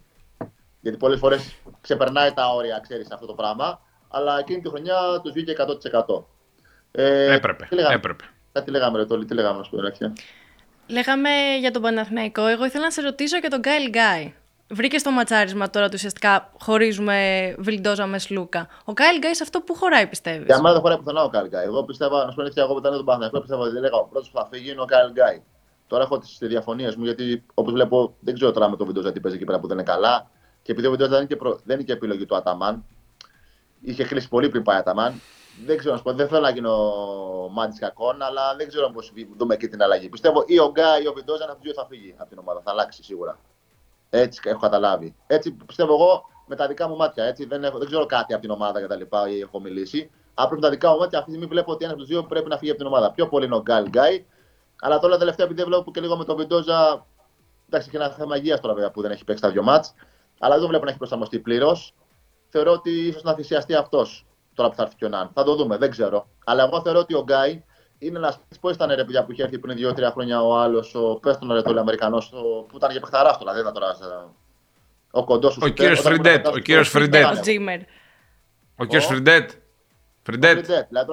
Γιατί πολλές φορές ξεπερνάει τα όρια, ξέρεις αυτό το πράγμα. Αλλά εκείνη τη χρονιά τους βγήκε 100%. Ε, έπρεπε. Τι λέγαμε, έπρεπε. Κάτι λέγαμε, ρε, Τόλι, τι λέγαμε, να σου Λέγαμε για τον Παναθηναϊκό. Εγώ ήθελα να σε ρωτήσω για τον Γκάιλ Γκάι. Βρήκες το ματσάρισμα τώρα του ουσιαστικά χωρίζουμε Βιλντόζα με Σλούκα. Ο Γκάιλ Γκάι σε αυτό που χωράει, πιστεύεις; Για μένα δεν χωράει πουθενά ο Γκάιλ Γκάι. Εγώ πιστεύω, να σου πω εγώ που ήταν τον Παναθηναϊκό, πιστεύω ότι λέγα ο πρώτος που θα φύγει είναι ο Γκάιλ Γκάι. Τώρα έχω τις διαφωνίες μου γιατί όπως βλέπω δεν ξέρω τώρα με το Βίντεο τι παίζει εκεί πέρα που δεν είναι καλά. Και επειδή ο Βίντεο δεν, προ... δεν είναι και επιλογή του Αταμάν, είχε κλείσει πολύ πριν πάει Αταμάν. Δεν ξέρω να σου πω, δεν θέλω να γίνω μάτι κακών, αλλά δεν ξέρω πώς δούμε και την αλλαγή. Πιστεύω ή ο Γκά ή ο Βιντόζα από τους δύο θα φύγει από την ομάδα, θα αλλάξει σίγουρα. Έτσι έχω καταλάβει. Έτσι πιστεύω εγώ με τα δικά μου μάτια. Έτσι, δεν, έχω, δεν ξέρω κάτι από την ομάδα κτλ. ή έχω μιλήσει. Απλά με τα δικά μου μάτια αυτή τη στιγμή βλέπω ότι ένας από τους δύο πρέπει να φύγει από την ομάδα. Πιο πολύ είναι ο Γκάλ Γκάι αλλά τώρα τελευταία επειδή βλέπω και λίγο με τον Βιλντόζα. Εντάξει, και ένα θέμα υγείας τώρα βέβαια που δεν έχει παίξει τα δυο ματς. Αλλά δεν το βλέπω να έχει προσαρμοστεί πλήρως. Θεωρώ ότι ίσως να θυσιαστεί αυτός τώρα που θα έρθει και ο Ναν. Θα το δούμε, δεν ξέρω. Αλλά εγώ θεωρώ ότι ο Γκάι είναι ένα πώς ήταν ρε παιδιά που είχε έρθει πριν 2-3 χρόνια ο άλλος, ο πες τον ρε το Αμερικανό, που ήταν για παιχταράς του, δηλαδή τώρα. Ο κοντός Ο κύριος Φριντέτ. Ο κύριος Φριντέτ. Ο κύριος Φριντέτ. Φριντέτ. Δηλαδή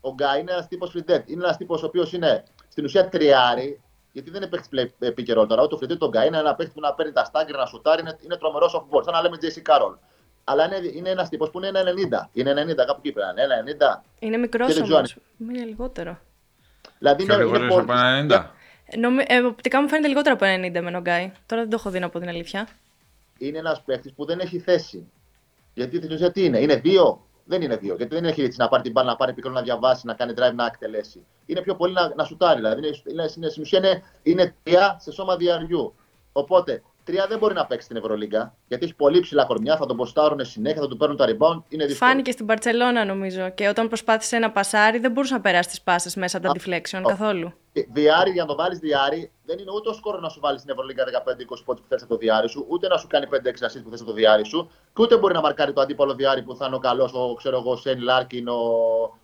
ο Γκάι είναι ένας τύπος Φριντέτ. Είναι ένας τύπος ο οποίος είναι στην ουσία τριάρι, γιατί δεν είναι παίχτη επίκαιρο τώρα. Ούτε ο Φρεντή τον Γκάι είναι ένα παίχτη που να παίρνει τα στάγκρ, να σουτάρει, είναι, είναι τρομερός off board. Σαν να λέμε JC Carroll. Αλλά είναι, είναι ένας τύπος που είναι 1,90. Είναι 90, κάπου εκεί πέρα. 1,90. Είναι μικρός όμως. Είναι λιγότερο. Δηλαδή είναι, είναι πολύ... από 90. Νομι... Ε, οπτικά μου φαίνεται λιγότερο από 90 με τον Γκάι. Τώρα δεν το έχω δει από την αλήθεια. Είναι ένας παίχτη που δεν έχει θέση. Γιατί στην ουσία τι είναι, είναι δύο. Δεν είναι δύο. Γιατί δεν έχει έτσι να πάρει την μπάλα, να πάρει πικρό να διαβάσει, να κάνει drive να εκτελέσει. Είναι πιο πολύ να, να σουτάρει. Δηλαδή είναι, είναι, στην ουσία είναι, είναι τρία σε σώμα διαριού. Οπότε Τρία δεν μπορεί να παίξει στην Ευρωλίγκα. Γιατί έχει πολύ ψηλά κορμιά, θα τον ποστάρουν συνέχεια, θα του παίρνουν τα rebound. Είναι δύσκολο. Φάνηκε στην Παρσελώνα νομίζω. Και όταν προσπάθησε να πασάρει, δεν μπορούσε να περάσει τις πάσες μέσα από τα deflection καθόλου. Διάρη, για να το βάλεις διάρη, δεν είναι ούτε ο σκόρο να σου βάλει στην Ευρωλίγκα 15-20 πόντους που θες από το διάρη σου, ούτε να σου κάνει 5-6 ασίστ που θες από το δυάρι σου, και ούτε μπορεί να μαρκάρει το αντίπαλο δυάρι που θα είναι ο καλός, ο, ξέρω εγώ, Σέιν Λάρκιν, ο,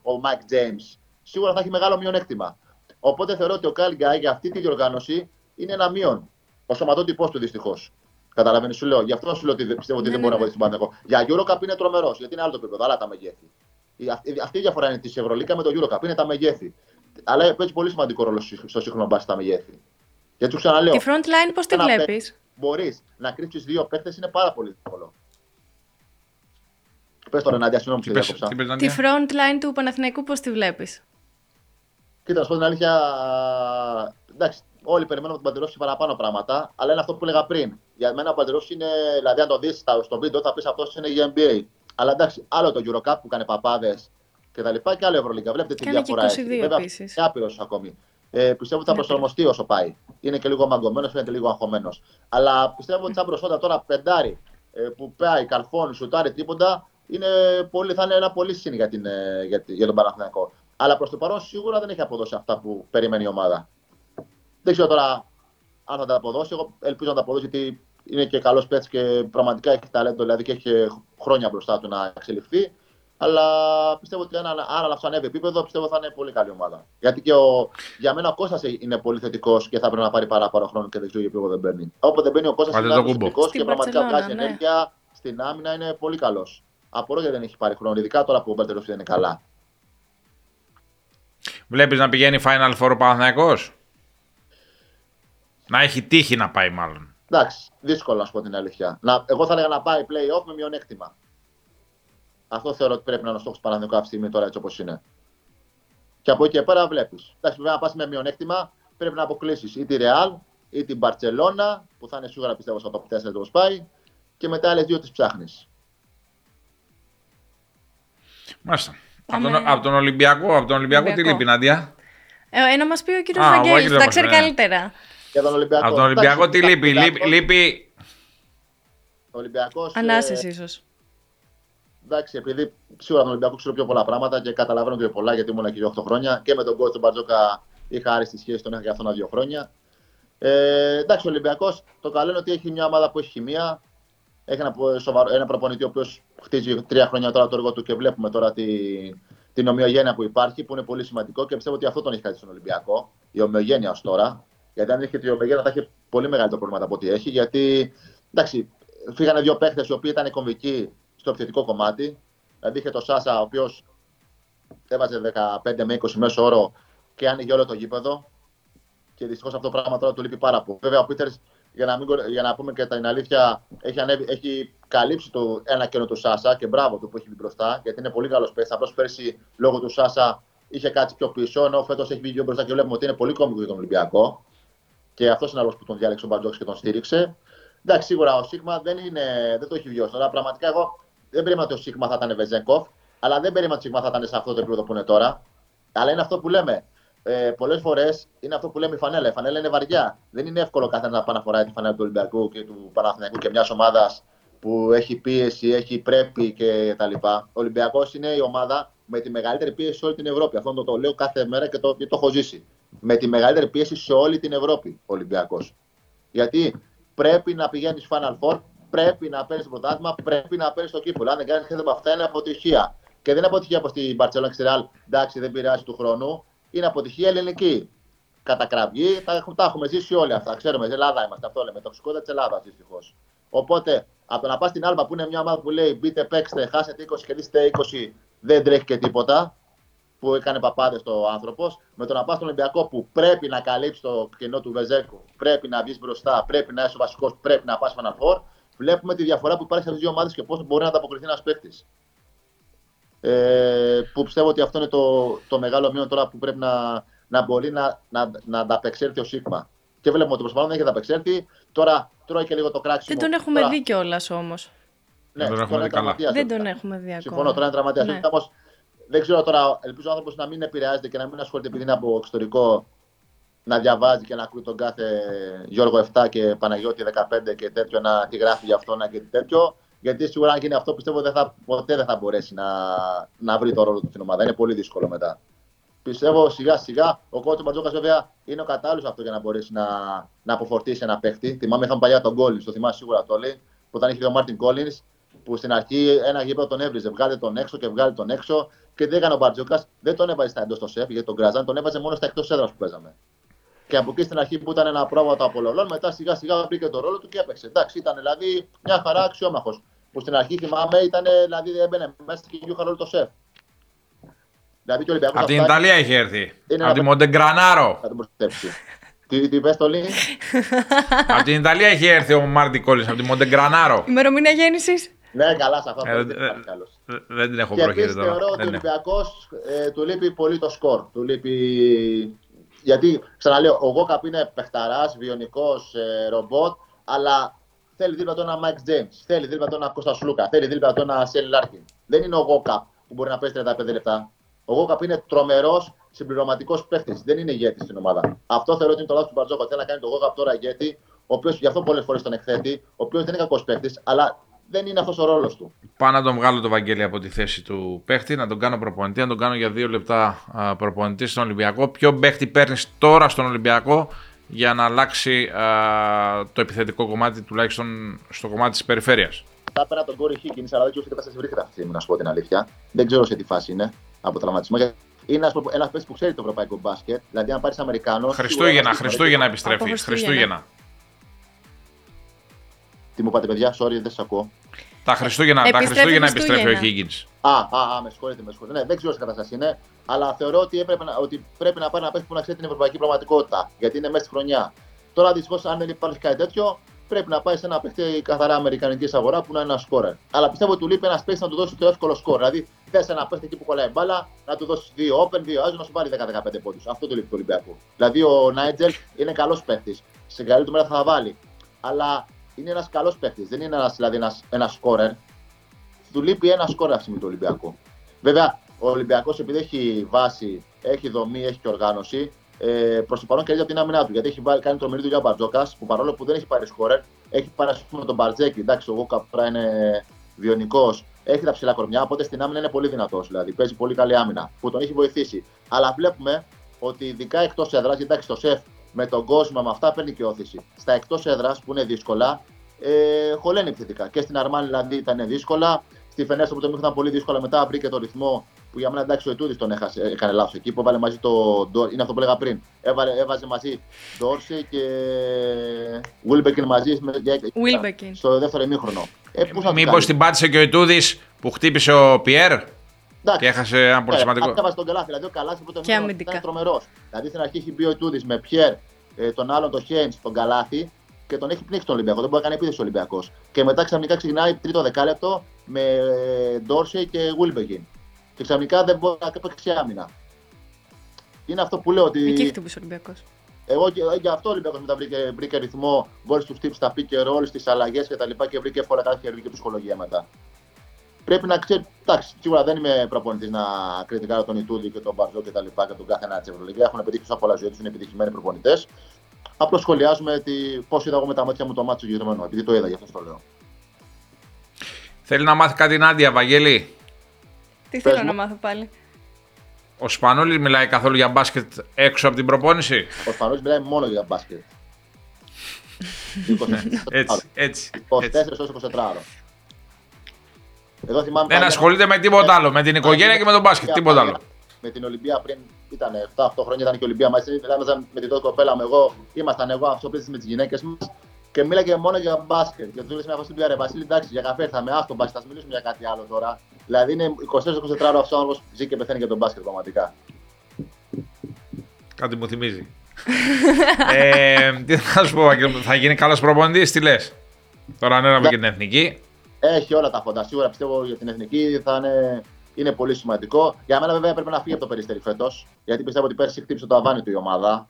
ο Μάικ Τζέιμς. Σίγουρα θα έχει μεγάλο μειονέκτημα. Οπότε θεωρώ ότι ο Γκάι για αυτή τη διοργάνωση είναι ένα μείον. Ο σωματότυπός του δυστυχώς. Καταλαβαίνεις, σου λέω. Γι' αυτό σου λέω ότι πιστεύω ότι Ναι, δεν ναι, μπορεί να ναι. βοηθήσει τον Παναθηναϊκό. Για Eurocup είναι τρομερός, γιατί είναι άλλο το επίπεδο, άλλα τα μεγέθη. Η- Αυτή, αυτή η διαφορά είναι της Ευρωλίκα με το Eurocup, είναι τα μεγέθη. Αλλά παίζει πολύ σημαντικό ρόλο στο στο σύγχρονο μπάσκετ τα μεγέθη. Γιατί σου ξαναλέω, Τη front line πώς τη ένα βλέπεις; μπορείς να κρύψεις δύο παίχτε είναι πάρα πολύ δύσκολο. Πες τώρα, Νάντια, συγγνώμη που Τι σε πες, διάκοψα. τι πες, Τη Νάντια; front line του Παναθηναϊκού πώς τη βλέπεις; Κοίτα, να σου πω την αλήθεια. Εντάξει, όλοι περιμένουμε από τον Παντελόφσκι παραπάνω πράγματα, αλλά είναι αυτό που έλεγα πριν. Για μένα ο Παντελόφσκι είναι, δηλαδή, αν το δεις στο βίντεο, θα πεις αυτός είναι για NBA. Αλλά εντάξει, άλλο το Eurocup που κάνει παπάδες και τα λοιπά και άλλο Ευρωλίγκα. Βλέπετε τι Κάνει και διαφορά 22 έχει. Βέβαια, επίσης. είναι άπειρος ακόμη. Ε, πιστεύω ότι θα Είναι προσαρμοστεί όσο πάει. Είναι και λίγο μαγκωμένος, φαίνεται λίγο αγχωμένος. Αλλά πιστεύω ότι σαν προσόντα τώρα πεντάρι ε, που πάει, καρφώνει, σουτάρει τίποτα, είναι πολύ, θα είναι ένα πολύ σύν για, την, ε, για, τη- για τον Παναθηναϊκό. Αλλά προς το παρόν σίγουρα δεν έχει αποδώσει αυτά που περιμένει η ομάδα. Δεν ξέρω τώρα αν θα τα αποδώσει. Εγώ ελπίζω να τα αποδώσει γιατί είναι και καλός παίκτης και πραγματικά έχει ταλέντο, δηλαδή και έχει χρόνια μπροστά του να εξελιχθεί. Αλλά πιστεύω ότι αν, αν αυτό ανέβει επίπεδο, πιστεύω θα είναι πολύ καλή ομάδα. Γιατί και ο, για μένα ο Κώστας είναι πολύ θετικός και θα πρέπει να πάρει παραπάνω χρόνο και δεν ξέρω γιατί δεν μπαίνει. Όποτε δεν μπαίνει ο Κώστας Πάτε είναι το ένας κούμπο. θετικός Στην και πραγματικά Μπαρτσελώνα, βγάζει ναι. ενέργεια στην άμυνα, είναι πολύ καλός. Απορώ γιατί δεν έχει πάρει χρόνο, ειδικά τώρα που ο Μπερτεροφ δεν είναι καλά. Βλέπεις να πηγαίνει Final Four ο Παναθηναϊκός; Να έχει τύχη να πάει μάλλον. Εντάξει, δύσκολο να σου πω την αλήθεια. Να, εγώ θα έλεγα να πάει play-off με μειονέκτημα. Αυτό θεωρώ ότι πρέπει να είναι ο στόχος του Παναθηναϊκού αυτή τη στιγμή τώρα έτσι όπως είναι. Και από εκεί και πέρα βλέπεις. Εντάξει, βέβαια να πας με μειονέκτημα πρέπει να αποκλείσεις ή τη Real ή την Barcelona που θα είναι σίγουρα πιστεύω στο top 4 το πάει και μετά άλλες δύο τις ψάχνεις. Μάλιστα. Από Πάμε. τον, από τον Ολυμπιακό, από τον Ολυμπιακό τι Ολυμπιακό. λείπει, Νάντια; Ε, ε, να μας πει ο κύριος Α, ο Βαγγέλης, Βαγγέλης τα δεν ξέρει μας, ναι. καλύτερα. Για τον Ολυμπιακό. Από τον Ολυμπιακό τι Εντάξει, λείπει. Λείπει, λείπει Ο Ολυμπιακός, ε, Ανάσης ίσως. Εντάξει, επειδή σίγουρα τον Ολυμπιακό ξέρω πιο πολλά πράγματα και καταλαβαίνω πιο πολλά γιατί ήμουν εκεί 8 χρόνια και με τον coach τον Μπαρτζόκα είχα άριστη σχέση, τον είχα και αυτόν δύο χρόνια. Ε, εντάξει, ο Ολυμπιακός το καλό είναι ότι έχει μια ομάδα που έχει χημεία. Έχει ένα, πο- σοβαρο, ένα προπονητή ο οποίος χτίζει τρία χρόνια τώρα το έργο του και βλέπουμε τώρα τη, την ομοιογένεια που υπάρχει, που είναι πολύ σημαντικό και πιστεύω ότι αυτό τον έχει κάνει στον Ολυμπιακό. Η ομοιογένεια ως τώρα. Γιατί αν είχε την ομοιογένεια θα είχε πολύ μεγαλύτερο πρόβλημα από ό,τι έχει. Γιατί εντάξει, φύγανε δύο παίχτε οι οποίοι ήταν κομβικοί στο επιθετικό κομμάτι. Δηλαδή είχε το Σάσα, ο οποίος έβαζε 15 με 20 μέσο όρο και άνοιγε όλο το γήπεδο. Και δυστυχώς αυτό το πράγμα τώρα του λείπει πάρα πολύ. Βέβαια, ο Πίτερς, για, να μην κορ- για να πούμε και την αλήθεια, έχει, ανέβει, έχει καλύψει το ένα κενό του Σάσα και μπράβο του που έχει μπει μπροστά, γιατί είναι πολύ καλός παίκτης. Απλώς πέρσι λόγω του Σάσα είχε κάτσει πιο πίσω, ενώ φέτος έχει βγει πιο μπροστά και βλέπουμε ότι είναι πολύ κόμικο για τον Ολυμπιακό. Και αυτός είναι ο λόγος που τον διάλεξε ο Μπαρτζόκ και τον στήριξε. Εντάξει, σίγουρα ο Σίγμα δεν, είναι, δεν το έχει βιώσει. Τώρα πραγματικά εγώ δεν περίμενα ότι ο Σίγμα θα ήταν Βεζέγκοφ, αλλά δεν περίμενα ότι ο Σίγμα θα ήταν σε αυτό το επίπεδο που είναι τώρα. Αλλά είναι αυτό που λέμε. Ε, Πολλές φορές είναι αυτό που λέμε η φανέλα. Η φανέλα είναι βαριά. Δεν είναι εύκολο κάθε να πάει να φοράει τη φανέλα του Ολυμπιακού και του Παναθηναϊκού και μιας ομάδας που έχει πίεση, έχει πρέπει και τα λοιπά. Ο Ολυμπιακός είναι η ομάδα με τη μεγαλύτερη πίεση σε όλη την Ευρώπη. Αυτό το, το λέω κάθε μέρα και το, και το έχω ζήσει. Με τη μεγαλύτερη πίεση σε όλη την Ευρώπη ο Ολυμπιακός. Γιατί πρέπει να πηγαίνεις Final Four, πρέπει να παίρνεις το πρωτάθλημα, πρέπει να παίρνεις το κύπελο. Αν δεν κάνεις κάτι από αυτά, είναι αποτυχία. Και δεν είναι αποτυχία όπως στην Barcelona και στη Real, εντάξει, δεν πειράζει του χρόνου. Είναι αποτυχία ελληνική. Κατακραυγή, τα, έχουμε- τα έχουμε ζήσει όλοι αυτά. Ξέρουμε, στην Ελλάδα είμαστε, αυτό λέμε. Τοξικότητα της Ελλάδας δυστυχώς. Οπότε, από το να πας στην Άλμπα που είναι μια ομάδα που λέει μπείτε, παίξτε, χάσετε 20 και δίστε 20, δεν τρέχει και τίποτα. Που έκανε παπάδες το άνθρωπος, με το να πα στον Ολυμπιακό που πρέπει να καλύψει το κενό του Βεζέκου, πρέπει να βγεις μπροστά, πρέπει να είσαι ο βασικός, πρέπει να πας Final Four, βλέπουμε τη διαφορά που υπάρχει σε αυτές τις δύο ομάδες και πώς μπορεί να ανταποκριθεί ένας παίκτης. Ε, που πιστεύω ότι αυτό είναι το, το μεγάλο μείον τώρα που πρέπει να, να μπορεί να, να, να ανταπεξέλθει ο Σίγμα. Και βλέπουμε ότι προσπαθούν να έχει ανταπεξέλθει. Τώρα τρώει και λίγο το κράξιμο. Δεν τον έχουμε τώρα, δει κιόλας όμως. Ναι, Δεν τον τώρα έχουμε είναι δει καλά. τραυματίας, Δεν βέβαια. τον έχουμε δει ακόμα. Συμφωνώ, τώρα είναι τραυματίας. Ναι. Δεν ξέρω τώρα, ελπίζω ο άνθρωπος να μην επηρεάζεται και να μην ασχολείται επειδή είναι από εξωτερικό να διαβάζει και να ακούει τον κάθε Γιώργο 7 και Παναγιώτη 15 και τέτοιο να τι γράφει για αυτό και τέτοιο. Γιατί σίγουρα αν γίνει αυτό πιστεύω δεν θα, ποτέ δεν θα μπορέσει να, να βρει το ρόλο του στην ομάδα. Είναι πολύ δύσκολο μετά. Πιστεύω σιγά σιγά ο κότσο Μπατζόκας βέβαια είναι ο κατάλληλος αυτό για να μπορέσει να, να αποφορτήσει ένα παίχτη. Θυμάμαι είχαμε παλιά τον Κόλλιν, το θυμάσαι σίγουρα το λέει, που όταν είχε ο Μάρτιν Κόλλιν, που στην αρχή ένα γήπεδο τον έβριζε, βγάλε τον έξω και βγάλε τον έξω και δεν έκανε ο Μπαρτζόκα, δεν τον έβαζε στα εντός στο σεφ γιατί τον κράζαν, τον έβαζε μόνο στα εκτός έδρας που παίζαμε. Και από εκεί στην αρχή που ήταν ένα πρόβατο από λολόν, μετά σιγά σιγά βρήκε το ρόλο του και έπαιξε. Εντάξει, ήταν δηλαδή μια χαρά αξιόμαχος. Που στην αρχή θυμάμαι ήταν, δηλαδή έμπαινε μέσα και γιούχα όλο το σεφ. Δηλαδή, από την Ιταλία έχει έρθει. από τη Μοντεγκρανάρο. Θα τον προστατεύσει. Τι, τι πες το λέει. από την Ιταλία έχει έρθει ο Μάρτι Κόλλης, από τη Μοντεγκρανάρο. Ημερομηνία γέννησης. Ναι, καλά σε αυτό. Ε, δεν την έχω προχειρήσει τώρα. θεωρώ ότι ο Ολυμπιακός ε, του λείπει πολύ το σκορ. Του λείπει... Γιατί, ξαναλέω, ο Γόκαπ είναι παιχταράς, βιονικός ε, ρομπότ, αλλά θέλει δίπλα του ένα Μάικ Τζέιμς, θέλει δίπλα του ένα Κώστας Σλούκα, θέλει δίπλα του ένα Σέλ Λάρκιν. Δεν είναι ο Γόκαπ που μπορεί να παίζει 35 λεπτά. Ο Γόκαπ είναι τρομερός συμπληρωματικός παίχτης. Δεν είναι ηγέτης στην ομάδα. Αυτό θεωρώ ότι είναι το λάθος του Μπαρτζόκα. Θέλει να κάνει τον Γόκαπ τώρα ηγέτη, ο οποίος γι' αυτό πολλές φορές τον εκθέτει, ο οποίος δεν είναι κακός παίχτης, αλλά δεν είναι αυτός ο ρόλος του. Πάω να τον βγάλω το Βαγγέλη από τη θέση του παίχτη, να τον κάνω προπονητή, να τον κάνω για δύο λεπτά προπονητή στον Ολυμπιακό. Ποιο παίχτη παίρνεις τώρα στον Ολυμπιακό για να αλλάξει το επιθετικό κομμάτι, τουλάχιστον στο κομμάτι της περιφέρειας; Θα έπαιρνα τον Κόρη Χίγκιν, αλλά δεν ξέρω σε τι κατάσταση βρίσκεται αυτή τη στιγμή, να σου πω την αλήθεια. Δεν ξέρω σε τι φάση είναι από τραυματισμό. Είναι ένας παίκτης που ξέρει το ευρωπαϊκό μπάσκετ. Δηλαδή, αν πάρεις Αμερικάνο. Χριστούγεννα, Χριστούγεννα επιστρέφει. Χριστούγεννα. Τι μου πάτε, παιδιά, sorry, δεν σας ακούω. Τα Χριστούγεννα, επιστρέφει, τα Χριστούγεννα επιστρέφει ο Higgins. Α, α, α, με συγχωρείτε, με συγχωρείτε. Ναι, δεν ξέρω σε κατάσταση είναι, αλλά θεωρώ ότι, έπρεπε να, ότι πρέπει να πάρει ένα παίκτη που να ξέρει την ευρωπαϊκή πραγματικότητα. Γιατί είναι μέσα στη χρονιά. Τώρα δυστυχώς, αν δεν υπάρχει κάτι τέτοιο, πρέπει να πάει σε ένα παίχτη καθαρά αμερικανικής αγορά που να είναι ένα σκόρερ. Αλλά πιστεύω ότι του λείπει ένας παίχτης να του δώσει το εύκολο σκόρ. Δηλαδή, θες ένα παίχτη εκεί που κολλάει μπάλα, να του δώσεις δύο open, δύο άζου, να σου πάρει 10-15 πόντους. Αυτό το λείπει του Ολυμπιακού. Δηλαδή, ο Νάιτζελ είναι καλός παίχτης. Σε καλή του μέρα θα βάλει. Αλλά είναι ένας καλός παίχτη. Δεν είναι ένας, δηλαδή ένας σκόρερ. Του λείπει ένα σκόρερ αυτή του Ολυμπιακού. Βέβαια, ο Ολυμπιακός επειδή έχει βάση, έχει δομή, έχει και οργάνωση, ε, προς το παρόν κερδίζει από την άμυνά του. Γιατί έχει βάλει, κάνει τρομερή δουλειά ο Μπαρτζόκας, που παρόλο που δεν έχει πάρει σκόρερ, έχει πάρει με τον Μπαρτζέκη. Εντάξει, ο Γόκα τώρα είναι βιονικός, έχει τα ψηλά κορμιά, οπότε στην άμυνα είναι πολύ δυνατός. Δηλαδή παίζει πολύ καλή άμυνα, που τον έχει βοηθήσει. Αλλά βλέπουμε ότι ειδικά εκτός έδρας, εντάξει, το σεφ με τον κόσμο, με αυτά παίρνει και όθηση. Στα εκτός έδρας που είναι δύσκολα, ε, χωλαίνει επιθετικά. Και στην Αρμάνη δηλαδή ήταν δύσκολα. Στη Φενέστο που το ήταν πολύ δύσκολα, μετά βρήκε το ρυθμό που για μένα εντάξει ο Ετούδης τον έχασε, έκανε λάθος εκεί που έβαλε μαζί το. Είναι αυτό που έλεγα πριν. Έβαλε, έβαζε μαζί Ντόρση και Βίλμπεκιν μαζί Wilbekin. στο δεύτερο ημίχρονο. Ε, Μήπως την πάτησε και ο Ετούδης που χτύπησε ο Πιέρ; Εντάξει. Και έχασε ένα πολύ ε, σημαντικό. Έβαζε τον Καλάθι. Δηλαδή ο Καλάθι που τον ήταν τρομερός. Δηλαδή στην αρχή έχει μπει ο Ετούδη με Πιέρ, ε, τον άλλον τον Χέιν, τον Καλάθι και τον έχει πνίξει τον Ολυμπιακό. Δεν μπορεί να κάνει επίθεση ο Ολυμπιακός. Και μετά ξαφνικά ξεκινάει τρίτο δεκάλεπτο με Ντόρση και Βίλμπεκιν και ξαφνικά δεν μπορεί να παίξει άμυνα. Είναι αυτό που λέω ότι. Εκεί χτύπησε ο Ολυμπιακός. Εγώ για αυτό ο Ολυμπιακός μετά βρήκε, βρήκε ρυθμό, μπορεί του τύπου τα pick and roll, στι αλλαγές και τα λοιπά και βρήκε εύκολα κάθε και ψυχολογία μετά. Πρέπει να ξέρει, εντάξει, σίγουρα δεν είμαι προπονητής να κριτικάρω τον Ιτούδη και τον Μπαρζό και τα λοιπά και τον κάθε ένα της Ευρωλίγα. Έχουν πετύχει τόσα πολλά ζωή τους, είναι επιτυχημένοι προπονητές. Απλώς σχολιάζουμε πώς είδα εγώ με τα μάτια μου το μάτσο συγκεκριμένο, επειδή το είδα, γι' αυτό το λέω. Θέλει να μάθει κάτι Νάντια, Βαγγέλη; Τι θέλω να μάθω πάλι. Ο Σπανούλη μιλάει καθόλου για μπάσκετ έξω από την προπόνηση; Ο Σπανούλη μιλάει μόνο για μπάσκετ. <laughs> έτσι, έτσι. 24 ώρες 24 ώρο. Εδώ θυμάμαι Δεν ασχολείται με τίποτα άλλο. Με την οικογένεια και με τον μπάσκετ. Τίποτα άλλο. Με την Ολυμπία πριν ήταν 7-8 χρόνια ήταν και η Ολυμπία μαζί. με την τότε κοπέλα μου εγώ. Ήμασταν εγώ αυτοπλήτη με τις γυναίκες μας και μίλαγε μόνο για μπάσκετ. Και του λέει μια φάση του Βασίλη, εντάξει, για καφέ θα με άστο μπάσκετ, θα μιλήσουμε για κάτι άλλο τώρα. Δηλαδή είναι 24-24 ώρα αυτός ο άνθρωπος ζει και πεθαίνει για τον μπάσκετ πραγματικά. Κάτι μου θυμίζει. ε, τι θα σου πω, θα γίνει καλός προπονητής, τι λες. Τώρα ανέλαβε και την εθνική. Έχει όλα τα φωντα. Σίγουρα πιστεύω για την εθνική θα είναι, είναι πολύ σημαντικό. Για μένα βέβαια πρέπει να φύγει από το περιστέρι φέτος. Γιατί πιστεύω ότι πέρσι χτύπησε το αβάνι του η ομάδα.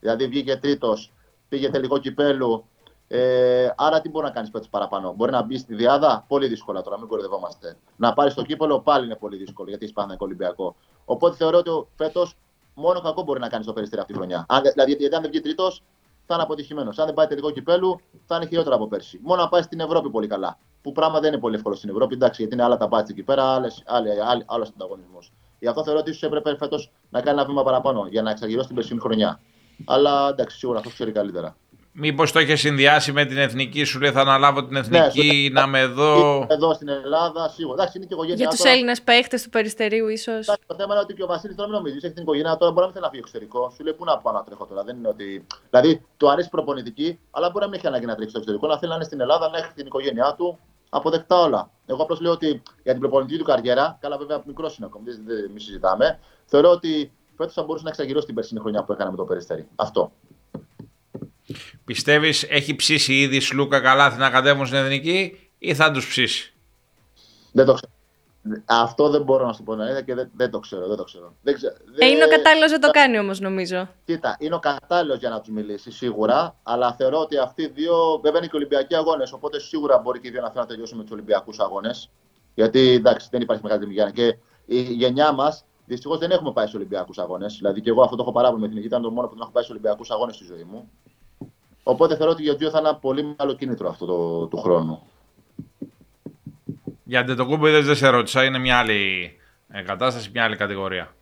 Δηλαδή βγήκε τρίτος, πήγε τελικό κυπέλου, ε, άρα τι μπορεί να κάνεις φέτο παραπάνω; Μπορεί να μπει στη διάδα, πολύ δύσκολα τώρα, μην κορυδευόμαστε. Να πάρεις το κύπελο πάλι είναι πολύ δύσκολο γιατί είσαι Παναγικό Ολυμπιακό. Οπότε θεωρώ ότι φέτος μόνο κακό μπορεί να κάνεις στο περιστέρι αυτή τη χρονιά. Αν, δηλαδή, γιατί αν δεν βγει τρίτος, θα είναι αποτυχημένος. Αν δεν πάει τελικό κυπέλου, θα είναι χειρότερα από πέρσι. Μόνο να πάει στην Ευρώπη πολύ καλά. Που πράγμα δεν είναι πολύ εύκολο στην Ευρώπη, εντάξει, γιατί είναι άλλα τα μπάτια εκεί πέρα, άλλος ανταγωνισμός. Γι' αυτό θεωρώ ότι ίσω έπρεπε φέτος να κάνει ένα βήμα παραπάνω για να εξαγγελώσει την περσινή χρονιά. Αλλά εντάξει, σίγουρα αυτό ξέρει καλύτερα. Μήπως το είχε συνδυάσει με την εθνική, σου λέει θα αναλάβω την εθνική, ναι, να είμαι εδώ. Εδώ στην Ελλάδα, σίγουρα. Εντάξει, είναι και Για τους Έλληνες παίχτες του Περιστερίου, ίσως. Το θέμα είναι ότι και ο Βασίλης τώρα μην νομίζεις, έχει την οικογένεια τώρα μπορεί να μην θέλει να φύγει εξωτερικό. Σου λέει πού να πάω να τρέχω τώρα. Δεν είναι ότι... Δηλαδή, του αρέσει προπονητική, αλλά μπορεί να μην έχει ανάγκη να τρέξει στο εξωτερικό, να θέλει να είναι στην Ελλάδα, να έχει την οικογένειά του. Αποδεκτά όλα. Εγώ απλώς λέω ότι για την προπονητική του καριέρα, καλά βέβαια μικρός είναι ακόμη, δεν συζητάμε, θεωρώ ότι φέτος θα μπορούσε να εξαγγελώσει την περσινή χρονιά που έκανε με το Περιστέρι. Αυτό. Πιστεύεις έχει ψήσει ήδη Σλούκα Καλάθι να κατέβουν στην Εθνική ή θα τους ψήσει; Δεν το ξέρω. Αυτό δεν μπορώ να σου πω να είναι και δεν, δεν το ξέρω. Δεν το ξέρω. Δεν ξέρω. Ε, είναι ο κατάλληλος να το κάνει όμως, νομίζω. Κοίτα, είναι ο κατάλληλος για να τους μιλήσει σίγουρα, αλλά θεωρώ ότι αυτοί οι δύο. Βέβαια είναι και Ολυμπιακοί αγώνες, οπότε σίγουρα μπορεί και οι δύο να θέλουν να τελειώσουν με τους Ολυμπιακούς αγώνες. Γιατί εντάξει, δεν υπάρχει μεγάλη δημιουργία. Και η γενιά μας δυστυχώς δεν έχουμε πάει στους Ολυμπιακούς αγώνες. Δηλαδή και εγώ αυτό το έχω παράπονο με την Αιγύπτια, ήταν το μόνο που δεν έχω πάει στους Ολυμπιακούς αγώνες στη ζωή μου. Οπότε θεωρώ ότι για δύο θα είναι ένα πολύ μεγάλο κίνητρο αυτό το, του χρόνου. Για το κούμπο δεν σε ρώτησα, είναι μια άλλη ε, κατάσταση, μια άλλη κατηγορία.